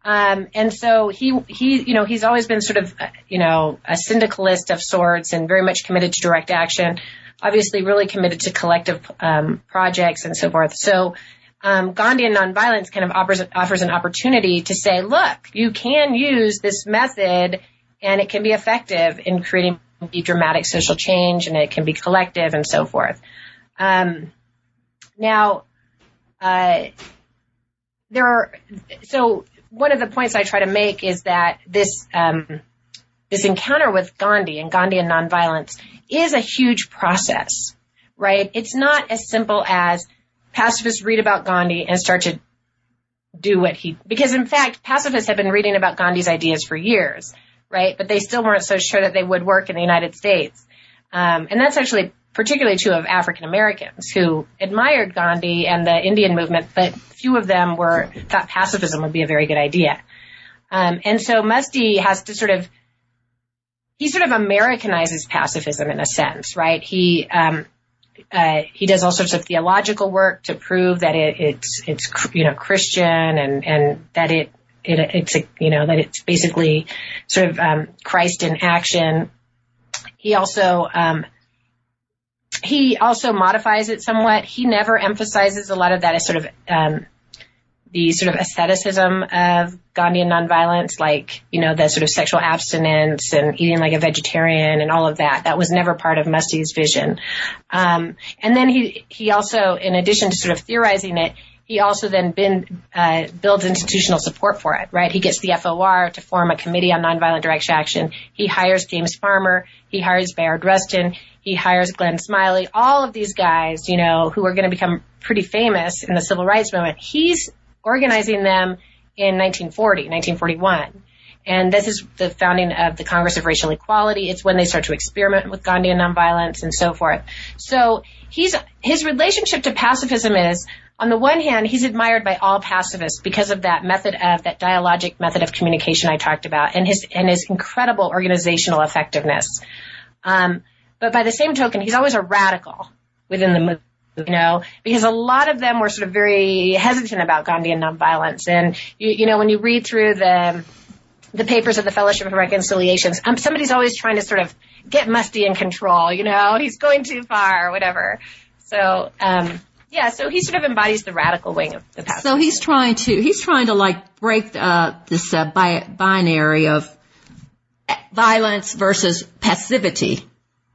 B: Um, and so he, he, you know, he's always been sort of, uh, you know, a syndicalist of sorts and very much committed to direct action. Obviously, really committed to collective um, projects and so forth. So, um, Gandhian nonviolence kind of offers, offers an opportunity to say, look, you can use this method and it can be effective in creating dramatic social change and it can be collective and so forth. Um, now, uh, there are, so one of the points I try to make is that this um, this encounter with Gandhi and Gandhi and nonviolence is a huge process, right? It's not as simple as pacifists read about Gandhi and start to do what he because in fact pacifists have been reading about Gandhi's ideas for years, right? But they still weren't so sure that they would work in the United States, um, and that's actually particularly true of African Americans who admired Gandhi and the Indian movement, but few of them were thought pacifism would be a very good idea. Um, and so Muste has to sort of he sort of Americanizes pacifism in a sense, right? He um, uh, he does all sorts of theological work to prove that it, it's it's you know Christian and and that it, it it's a, you know that it's basically sort of um, Christ in action. He also um, he also modifies it somewhat. He never emphasizes a lot of that as sort of um, the sort of asceticism of Gandhian nonviolence, like, you know, the sort of sexual abstinence and eating like a vegetarian and all of that. That was never part of Muste's vision. Um, and then he, he also, in addition to sort of theorizing it, he also then been, uh, builds institutional support for it, right? He gets the FOR to form a committee on nonviolent direct action. He hires James Farmer. He hires Bayard Rustin. He hires Glenn Smiley. All of these guys, you know, who are going to become pretty famous in the civil rights movement. He's organizing them in 1940, 1941. And this is the founding of the Congress of Racial Equality. It's when they start to experiment with Gandhian nonviolence and so forth. So he's, his relationship to pacifism is, on the one hand, he's admired by all pacifists because of that method of, that dialogic method of communication I talked about and his, and his incredible organizational effectiveness. Um, but by the same token, he's always a radical within the movement you know, because a lot of them were sort of very hesitant about Gandhian nonviolence. And, you, you know, when you read through the, the papers of the Fellowship of Reconciliations, um, somebody's always trying to sort of get Muste in control, you know, [LAUGHS] he's going too far or whatever. So, um, yeah, so he sort of embodies the radical wing of the past.
A: So he's trying to, he's trying to like break, uh, this, uh, bi- binary of violence versus passivity.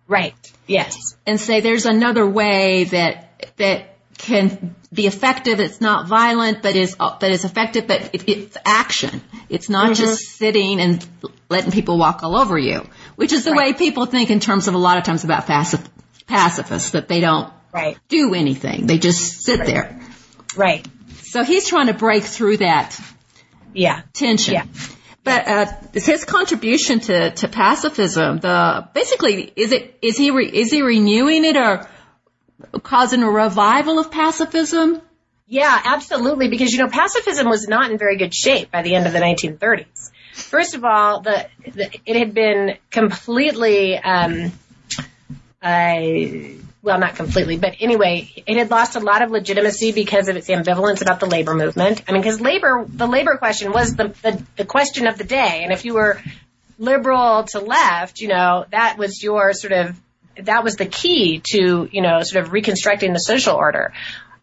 B: Right. Yes.
A: And say there's another way that that can be effective. It's not violent, but is but is effective. But it, it's action. It's not mm-hmm. just sitting and letting people walk all over you, which is the right. way people think in terms of a lot of times about pacif- pacifists that they don't
B: right.
A: do anything. They just sit
B: right.
A: there.
B: Right.
A: So he's trying to break through that
B: yeah.
A: tension.
B: Yeah.
A: But uh, his contribution to, to pacifism, the basically is it is he re, is he renewing it or causing a revival of pacifism?
B: Yeah, absolutely. Because, you know, pacifism was not in very good shape by the end of the 1930s. First of all, the, the it had been completely, um, uh, well, not completely, but anyway, it had lost a lot of legitimacy because of its ambivalence about the labor movement. I mean, because labor, the labor question was the, the, the question of the day. And if you were liberal to left, you know, that was your sort of that was the key to, you know, sort of reconstructing the social order,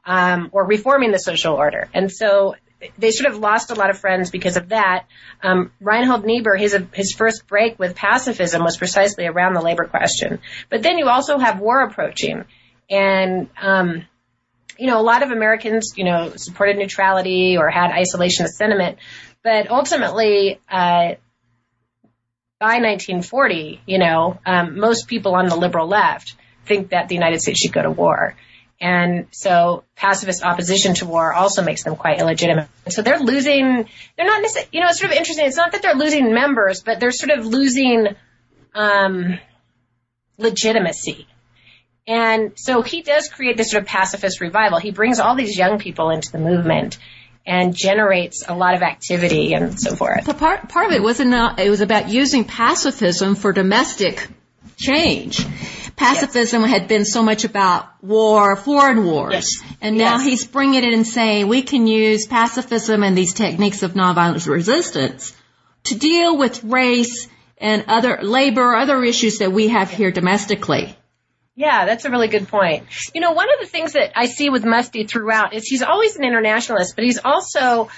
B: um, or reforming the social order. And so they sort of lost a lot of friends because of that. Um, Reinhold Niebuhr, his his first break with pacifism was precisely around the labor question. But then you also have war approaching, and um, you know a lot of Americans, you know, supported neutrality or had isolationist sentiment, but ultimately. Uh, by 1940, you know, um, most people on the liberal left think that the United States should go to war. And so pacifist opposition to war also makes them quite illegitimate. So they're losing, they're not necessarily, you know, it's sort of interesting. It's not that they're losing members, but they're sort of losing, um, legitimacy. And so he does create this sort of pacifist revival. He brings all these young people into the movement and generates a lot of activity and so forth.
A: But part part of it wasn't it was about using pacifism for domestic change. Pacifism yes. had been so much about war, foreign wars. Yes. And now yes. he's bringing it and saying we can use pacifism and these techniques of nonviolent resistance to deal with race and other labor, other issues that we have here domestically.
B: Yeah, that's a really good point. You know, one of the things that I see with Muste throughout is he's always an internationalist, but he's also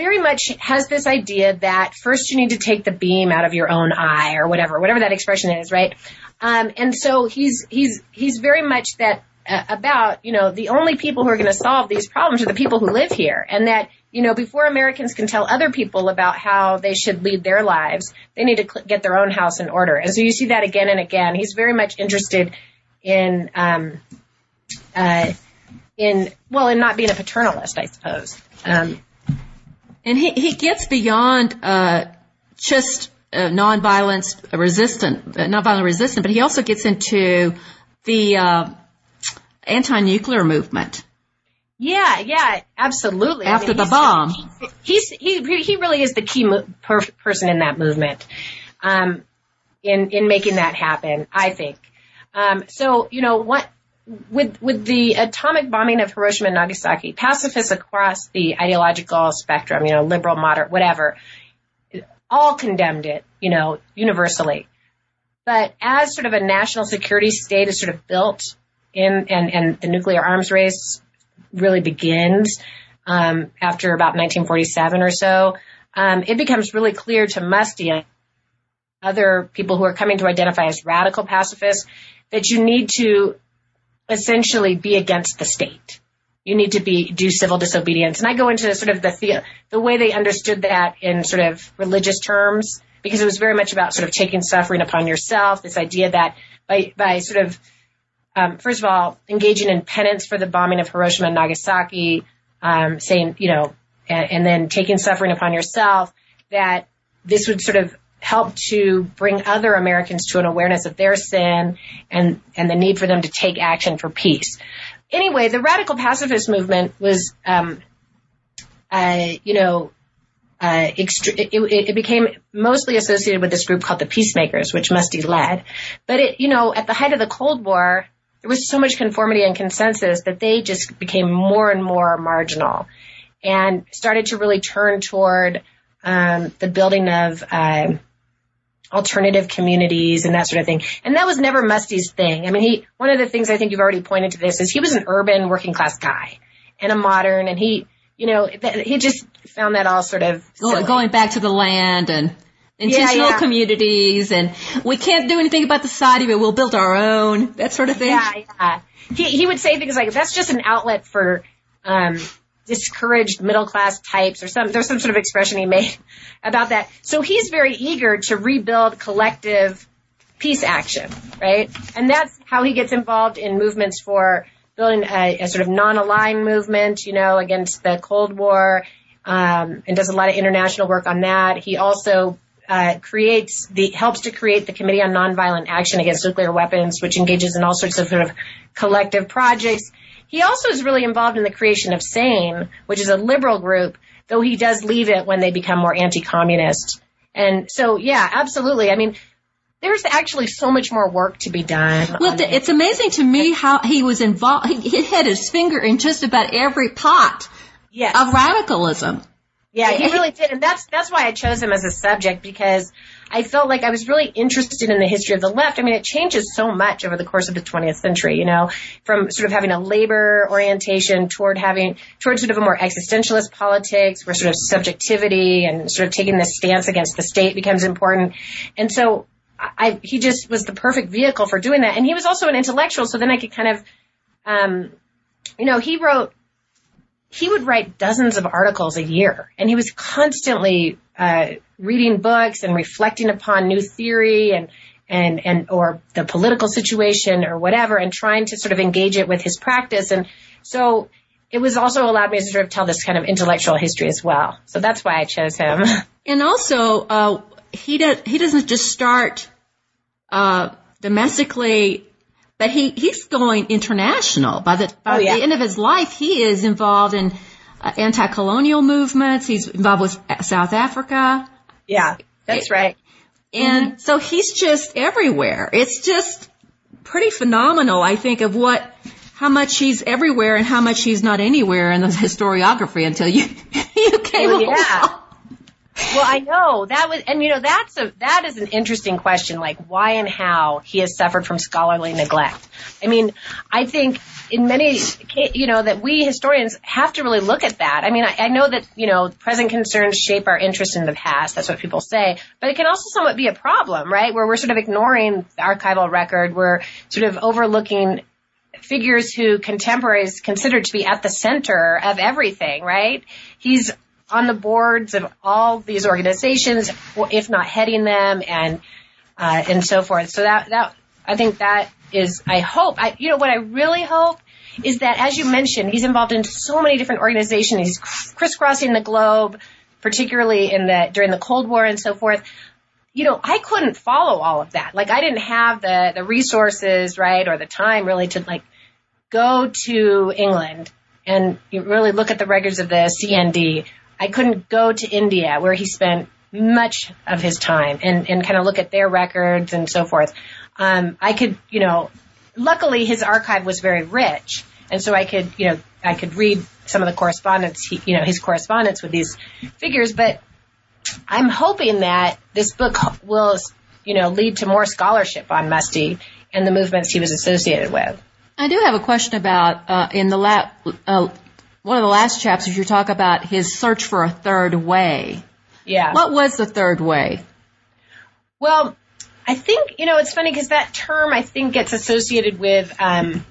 B: very much has this idea that first you need to take the beam out of your own eye or whatever, whatever that expression is, right? Um, and so he's he's he's very much that uh, about you know the only people who are going to solve these problems are the people who live here, and that you know before Americans can tell other people about how they should lead their lives, they need to cl- get their own house in order. And so you see that again and again. He's very much interested in um, uh, in well in not being a paternalist, I suppose. Um,
A: and he he gets beyond uh, just uh, nonviolence resistant, uh, nonviolent resistant, but he also gets into the uh, anti-nuclear movement.
B: Yeah, yeah, absolutely.
A: After I mean, the bomb,
B: he's he he really is the key mo- per- person in that movement, um, in in making that happen. I think. Um, so you know what with with the atomic bombing of Hiroshima and Nagasaki, pacifists across the ideological spectrum, you know, liberal, moderate, whatever, all condemned it, you know, universally. But as sort of a national security state is sort of built in, and and the nuclear arms race really begins um, after about 1947 or so, um, it becomes really clear to Muste and other people who are coming to identify as radical pacifists that you need to essentially be against the state. You need to be do civil disobedience. And I go into sort of the the way they understood that in sort of religious terms because it was very much about sort of taking suffering upon yourself. This idea that by by sort of um, first of all engaging in penance for the bombing of Hiroshima and Nagasaki, um, saying you know, and, and then taking suffering upon yourself that this would sort of help to bring other Americans to an awareness of their sin and, and the need for them to take action for peace. Anyway, the radical pacifist movement was, um, uh, you know, uh, it, it, it, became mostly associated with this group called the Peacemakers, which Muste led. But it, you know, at the height of the Cold War, there was so much conformity and consensus that they just became more and more marginal and started to really turn toward um, the building of uh, alternative communities and that sort of thing. And that was never Muste's thing. I mean, he, one of the things I think you've already pointed to this is he was an urban working class guy and a modern and he, you know, he just found that all sort of
A: silly. going back to the land and intentional yeah, yeah. communities and we can't do anything about the society, but we'll build our own, that sort of thing.
B: Yeah, yeah. He, he would say things like, that's just an outlet for, um, discouraged middle class types or some there's some sort of expression he made [LAUGHS] about that. So he's very eager to rebuild collective peace action, right? And that's how he gets involved in movements for building a, a sort of non-aligned movement, you know, against the Cold War, um, and does a lot of international work on that. He also uh, creates the helps to create the Committee on Nonviolent Action Against Nuclear Weapons, which engages in all sorts of sort of collective projects he also is really involved in the creation of SANE, which is a liberal group, though he does leave it when they become more anti-communist. And so, yeah, absolutely. I mean, there's actually so much more work to be done.
A: Well, it's amazing to me how he was involved. He had his finger in just about every pot yes. of radicalism.
B: Yeah, he really did, and that's that's why I chose him as a subject because I felt like I was really interested in the history of the left. I mean, it changes so much over the course of the 20th century, you know, from sort of having a labor orientation toward having, toward sort of a more existentialist politics where sort of subjectivity and sort of taking this stance against the state becomes important. And so I, he just was the perfect vehicle for doing that. And he was also an intellectual, so then I could kind of, um, you know, he wrote he would write dozens of articles a year and he was constantly uh, reading books and reflecting upon new theory and and and or the political situation or whatever and trying to sort of engage it with his practice. And so it was also allowed me to sort of tell this kind of intellectual history as well. So that's why i chose him. [LAUGHS]
A: And also uh, he does he doesn't just start uh, domestically but he, he's going international. By the by oh, yeah. the end of his life, he is involved in uh, anti-colonial movements. He's involved with South Africa.
B: Yeah, that's right.
A: And mm-hmm. so he's just everywhere. It's just pretty phenomenal, I think, of what how much he's everywhere and how much he's not anywhere in the [LAUGHS] historiography until you [LAUGHS] you came
B: Well,
A: along.
B: yeah. Well, I know that was, and you know, that's a, that is an interesting question, like why and how he has suffered from scholarly neglect. I mean, I think in many, you know, that we historians have to really look at that. I mean, I, I know that, you know, present concerns shape our interest in the past. That's what people say, but it can also somewhat be a problem, right? Where we're sort of ignoring the archival record. We're sort of overlooking figures who contemporaries considered to be at the center of everything, right? He's on the boards of all these organizations, if not heading them, and uh, and so forth. So that that I think that is I hope I you know what I really hope is that as you mentioned, he's involved in so many different organizations. He's crisscrossing the globe, particularly in the during the Cold War and so forth. You know, I couldn't follow all of that. Like I didn't have the the resources, right, or the time really to like go to England and really look at the records of the CND. I couldn't go to India where he spent much of his time and, and kind of look at their records and so forth. Um, I could, you know, luckily his archive was very rich. And so I could, you know, I could read some of the correspondence, he, you know, his correspondence with these figures, but I'm hoping that this book will, you know, lead to more scholarship on Muste and the movements he was associated with.
A: I do have a question about uh, in the la- uh, one of the last chapters you talk about his search for a third way.
B: Yeah.
A: What was the third way?
B: Well, I think you know it's funny because that term I think gets associated with um,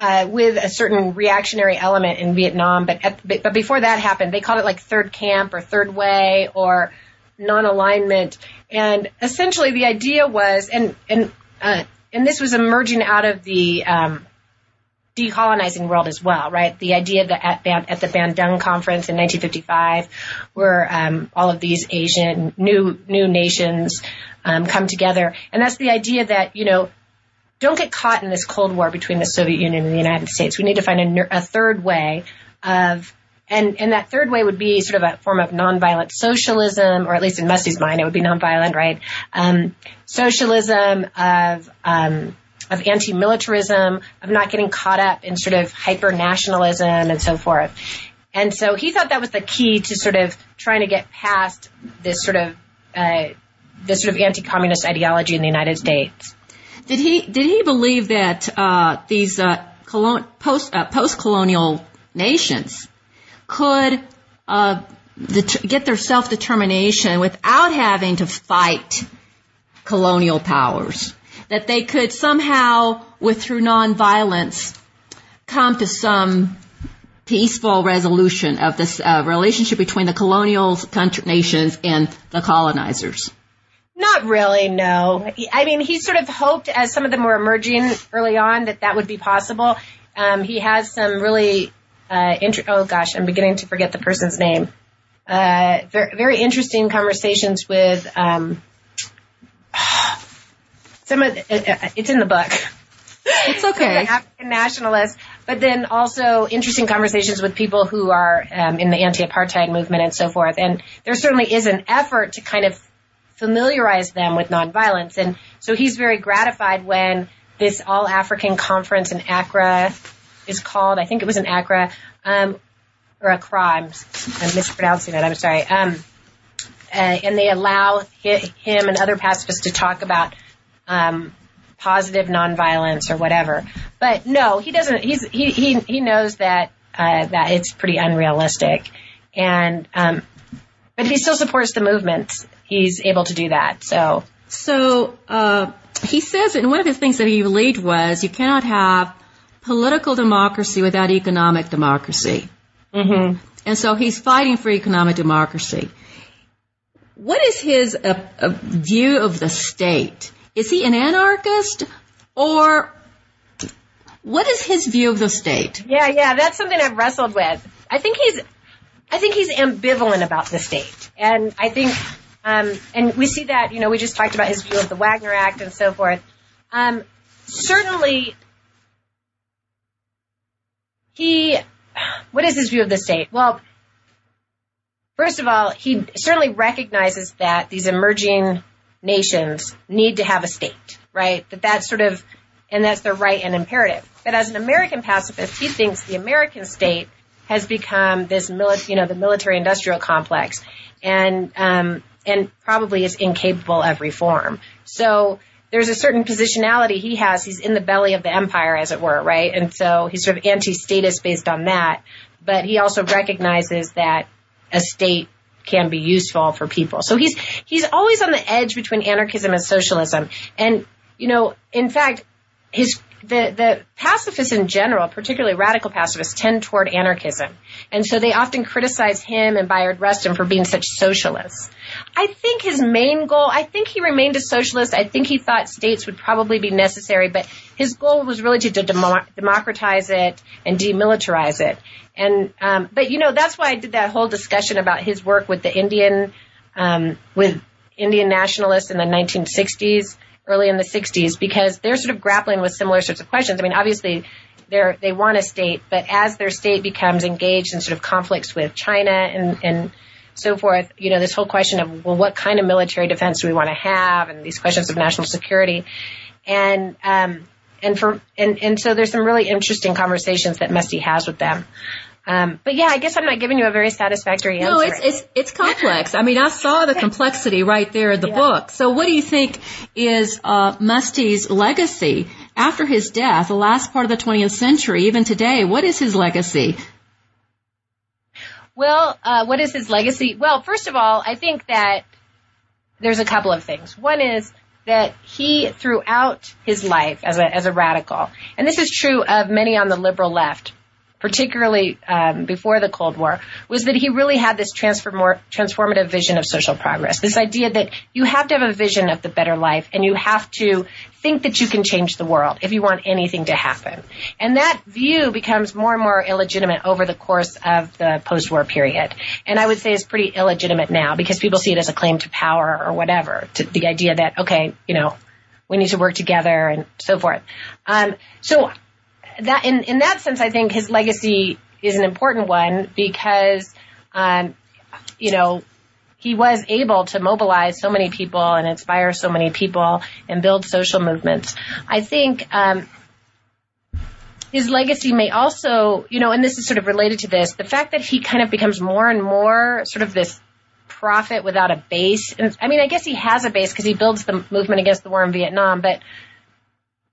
B: uh, with a certain reactionary element in Vietnam, but at, but before that happened, they called it like third camp or third way or non-alignment, and essentially the idea was, and and uh, and this was emerging out of the um, decolonizing world as well, right? The idea that at, Ban- at the Bandung conference in 1955, where um, all of these Asian new new nations um, come together, and that's the idea that you know don't get caught in this Cold War between the Soviet Union and the United States. We need to find a, a third way of and and that third way would be sort of a form of nonviolent socialism, or at least in Muste's mind, it would be nonviolent, right? Um, socialism of um, of anti-militarism, of not getting caught up in sort of hyper nationalism and so forth. And so he thought that was the key to sort of trying to get past this sort of uh, this sort of anti-communist ideology in the United States.
A: Did he did he believe that uh, these uh, colon- post uh, post colonial nations could uh, det- get their self determination without having to fight colonial powers? That they could somehow, with through nonviolence, come to some peaceful resolution of this uh, relationship between the colonial country, nations and the colonizers.
B: Not really, no. I mean, he sort of hoped, as some of them were emerging early on, that that would be possible. Um, he has some really, uh, int- oh gosh, I'm beginning to forget the person's name. Uh, very, very interesting conversations with um, some of. The, it's in the book.
A: It's okay.
B: African nationalists, but then also interesting conversations with people who are um, in the anti-apartheid movement and so forth. And there certainly is an effort to kind of familiarize them with nonviolence. And so he's very gratified when this All African Conference in Accra is called. I think it was in Accra, um, or Accra. I'm, I'm mispronouncing it. I'm sorry. Um, uh, and they allow hi- him and other pacifists to talk about um, positive nonviolence or whatever. But no, he doesn't. He's he he he knows that uh, that it's pretty unrealistic, and um, but he still supports the movement. He's able to do that. So
A: So uh, he says, and one of the things that he believed was you cannot have political democracy without economic democracy.
B: hmm
A: And so he's fighting for economic democracy. What is his uh, uh, view of the state? Is he an anarchist or what is his view of the state?
B: yeah, yeah, that's something I've wrestled with. I think he's I think he's ambivalent about the state, and I think um, and we see that you know we just talked about his view of the Wagner Act and so forth. Um, certainly, he what is his view of the state? Well, first of all, he certainly recognizes that these emerging nations need to have a state, right? That that's sort of, and that's their right and imperative. But as an American pacifist, he thinks the American state has become this mili- you know, the military industrial complex and, um, and probably is incapable of reform. So there's a certain positionality he has. He's in the belly of the empire, as it were, right? And so he's sort of anti-statist based on that. But he also recognizes that a state can be useful for people. So he's he's always on the edge between anarchism and socialism. And you know, in fact, his the the pacifists in general, particularly radical pacifists, tend toward anarchism, and so they often criticize him and Bayard Rustin for being such socialists. I think his main goal, I think he remained a socialist. I think he thought states would probably be necessary, but his goal was really to de- democratize it and demilitarize it. And um, but you know that's why I did that whole discussion about his work with the Indian um, with Indian nationalists in the 1960s, early in the 60s, because they're sort of grappling with similar sorts of questions. I mean, obviously they they want a state, but as their state becomes engaged in sort of conflicts with China and and so forth, you know, this whole question of well, what kind of military defense do we want to have, and these questions of national security, and um, and for and and so there's some really interesting conversations that Muste has with them. Um, but yeah, I guess I'm not giving you a very satisfactory answer.
A: No, it's it's it's complex. I mean, I saw the complexity right there in the yeah. book. So, what do you think is uh, Muste's legacy after his death, the last part of the 20th century, even today? What is his legacy?
B: Well, uh, what is his legacy? Well, first of all, I think that there's a couple of things. One is that he, throughout his life as a, as a radical, and this is true of many on the liberal left, particularly um, before the Cold War, was that he really had this transform- transformative vision of social progress. This idea that you have to have a vision of the better life and you have to think that you can change the world if you want anything to happen. And that view becomes more and more illegitimate over the course of the post-war period. And I would say is pretty illegitimate now because people see it as a claim to power or whatever. To the idea that, okay, you know, we need to work together and so forth. Um, so that in in that sense, I think his legacy is an important one because, um, you know, he was able to mobilize so many people and inspire so many people and build social movements. I think um, his legacy may also, you know, and this is sort of related to this, the fact that he kind of becomes more and more sort of this prophet without a base. And I mean, I guess he has a base because he builds the movement against the war in Vietnam, but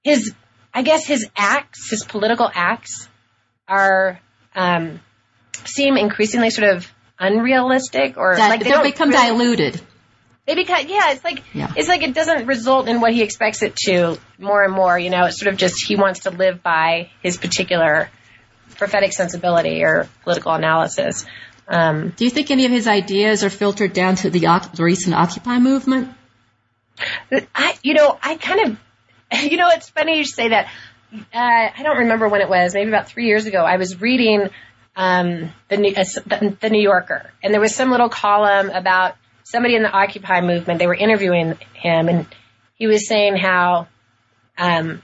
B: his I guess his acts, his political acts, are um, seem increasingly sort of unrealistic or
A: that,
B: like
A: they don't become really, diluted.
B: They become yeah. It's like yeah. it's like it doesn't result in what he expects it to more and more. You know, it's sort of just he wants to live by his particular prophetic sensibility or political analysis.
A: Um, Do you think any of his ideas are filtered down to the, the recent Occupy movement?
B: I, you know, I kind of [LAUGHS] you know, it's funny you say that. Uh, I don't remember when it was, maybe about three years ago. I was reading um, the, New, uh, the, New Yorker, and there was some little column about somebody in the Occupy movement. They were interviewing him, and he was saying how um,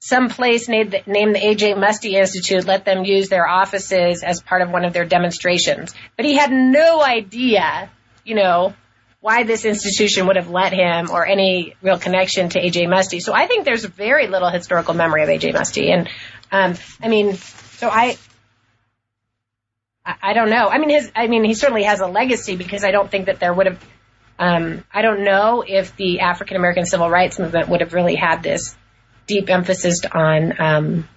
B: some place named the, named the A.J. Muste Institute let them use their offices as part of one of their demonstrations. But he had no idea, you know, why this institution would have let him or any real connection to AJ Muste. So I think there's very little historical memory of AJ Muste. And, um, I mean, so I, I don't know. I mean, his, I mean, he certainly has a legacy because I don't think that there would have, um, I don't know if the African American civil rights movement would have really had this deep emphasis on, um,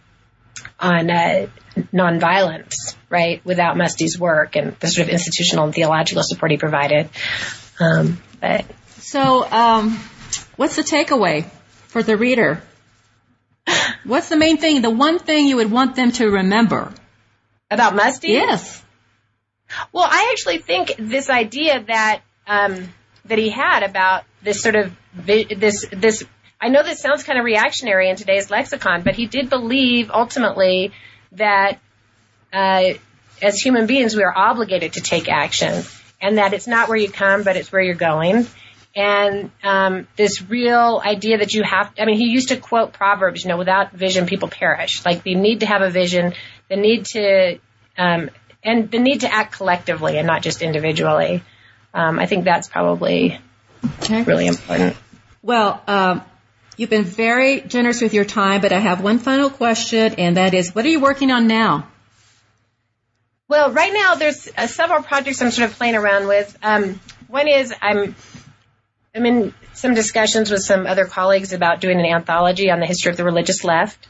B: on, uh, nonviolence, right, without Muste's work and the sort of institutional and theological support he provided. Um, but
A: so, um, what's the takeaway for the reader? What's the main thing? The one thing you would want them to remember
B: about Muste?
A: Yes.
B: Well, I actually think this idea that um, that he had about this sort of this this. I know this sounds kind of reactionary in today's lexicon, but he did believe ultimately that uh, as human beings we are obligated to take action and that it's not where you come, but it's where you're going. And um, this real idea that you have, I mean, he used to quote Proverbs, you know, without vision, people perish. Like, you need to have a vision, the need to, um, and the need to act collectively and not just individually. Um, I think that's probably okay. really important.
A: Well, um, you've been very generous with your time, but I have one final question, and that is, what are you working on now?
B: Well, right now there's uh, several projects I'm sort of playing around with. Um, one is I'm I'm in some discussions with some other colleagues about doing an anthology on the history of the religious left,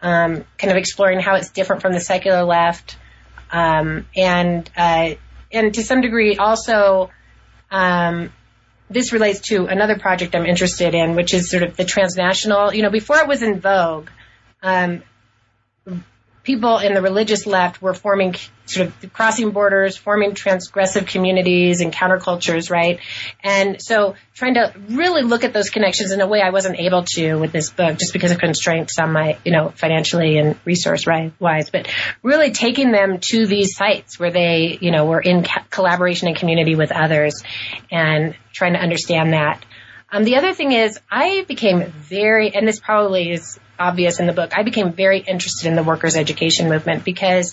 B: um, kind of exploring how it's different from the secular left, um, and uh, and to some degree also. Um, this relates to another project I'm interested in, which is sort of the transnational. You know, before it was in vogue, um, people in the religious left were forming sort of crossing borders, forming transgressive communities and countercultures, right? And so trying to really look at those connections in a way I wasn't able to with this book just because of constraints on my, you know, financially and resource wise, but really taking them to these sites where they, you know, were in collaboration and community with others and trying to understand that. Um, the other thing is I became very, and this probably is obvious in the book, I became very interested in the workers' education movement because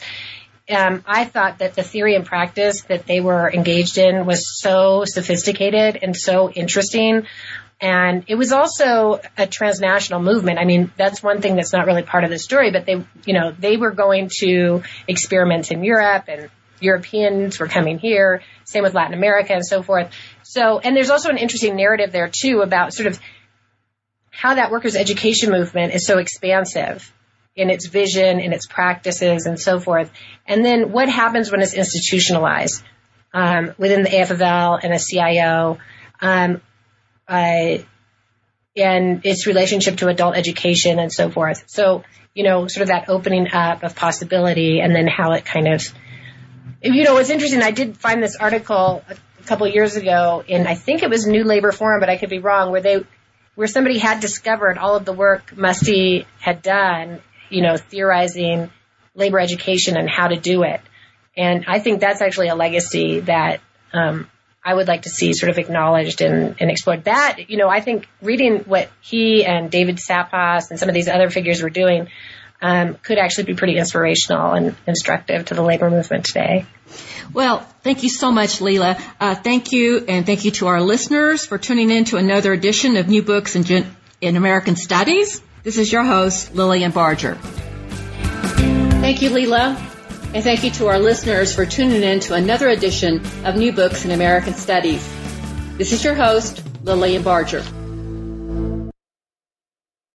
B: um, I thought that the theory and practice that they were engaged in was so sophisticated and so interesting. And it was also a transnational movement. I mean, that's one thing that's not really part of the story, but they, you know, they were going to experiments in Europe and Europeans were coming here. Same with Latin America and so forth. So, and there's also an interesting narrative there too about sort of how that workers' education movement is so expansive in its vision, in its practices, and so forth. And then what happens when it's institutionalized um, within the AFL and a CIO, um, uh, and its relationship to adult education and so forth. So, you know, sort of that opening up of possibility, and then how it kind of, you know, it's interesting. I did find this article a couple years ago in, I think it was New Labor Forum, but I could be wrong, where they where somebody had discovered all of the work Muste had done, you know, theorizing labor education and how to do it. And I think that's actually a legacy that um, I would like to see sort of acknowledged and, and explored. That, you know, I think reading what he and David Saposs and some of these other figures were doing um, could actually be pretty inspirational and instructive to the labor movement today.
A: Well, thank you so much, Leilah. Uh, thank you, and thank you to our listeners for tuning in to another edition of New Books in, Gen- in American Studies. This is your host, Lilian Barger. Thank you, Leilah. And thank you to our listeners for tuning in to another edition of New Books in American Studies. This is your host, Lilian Barger.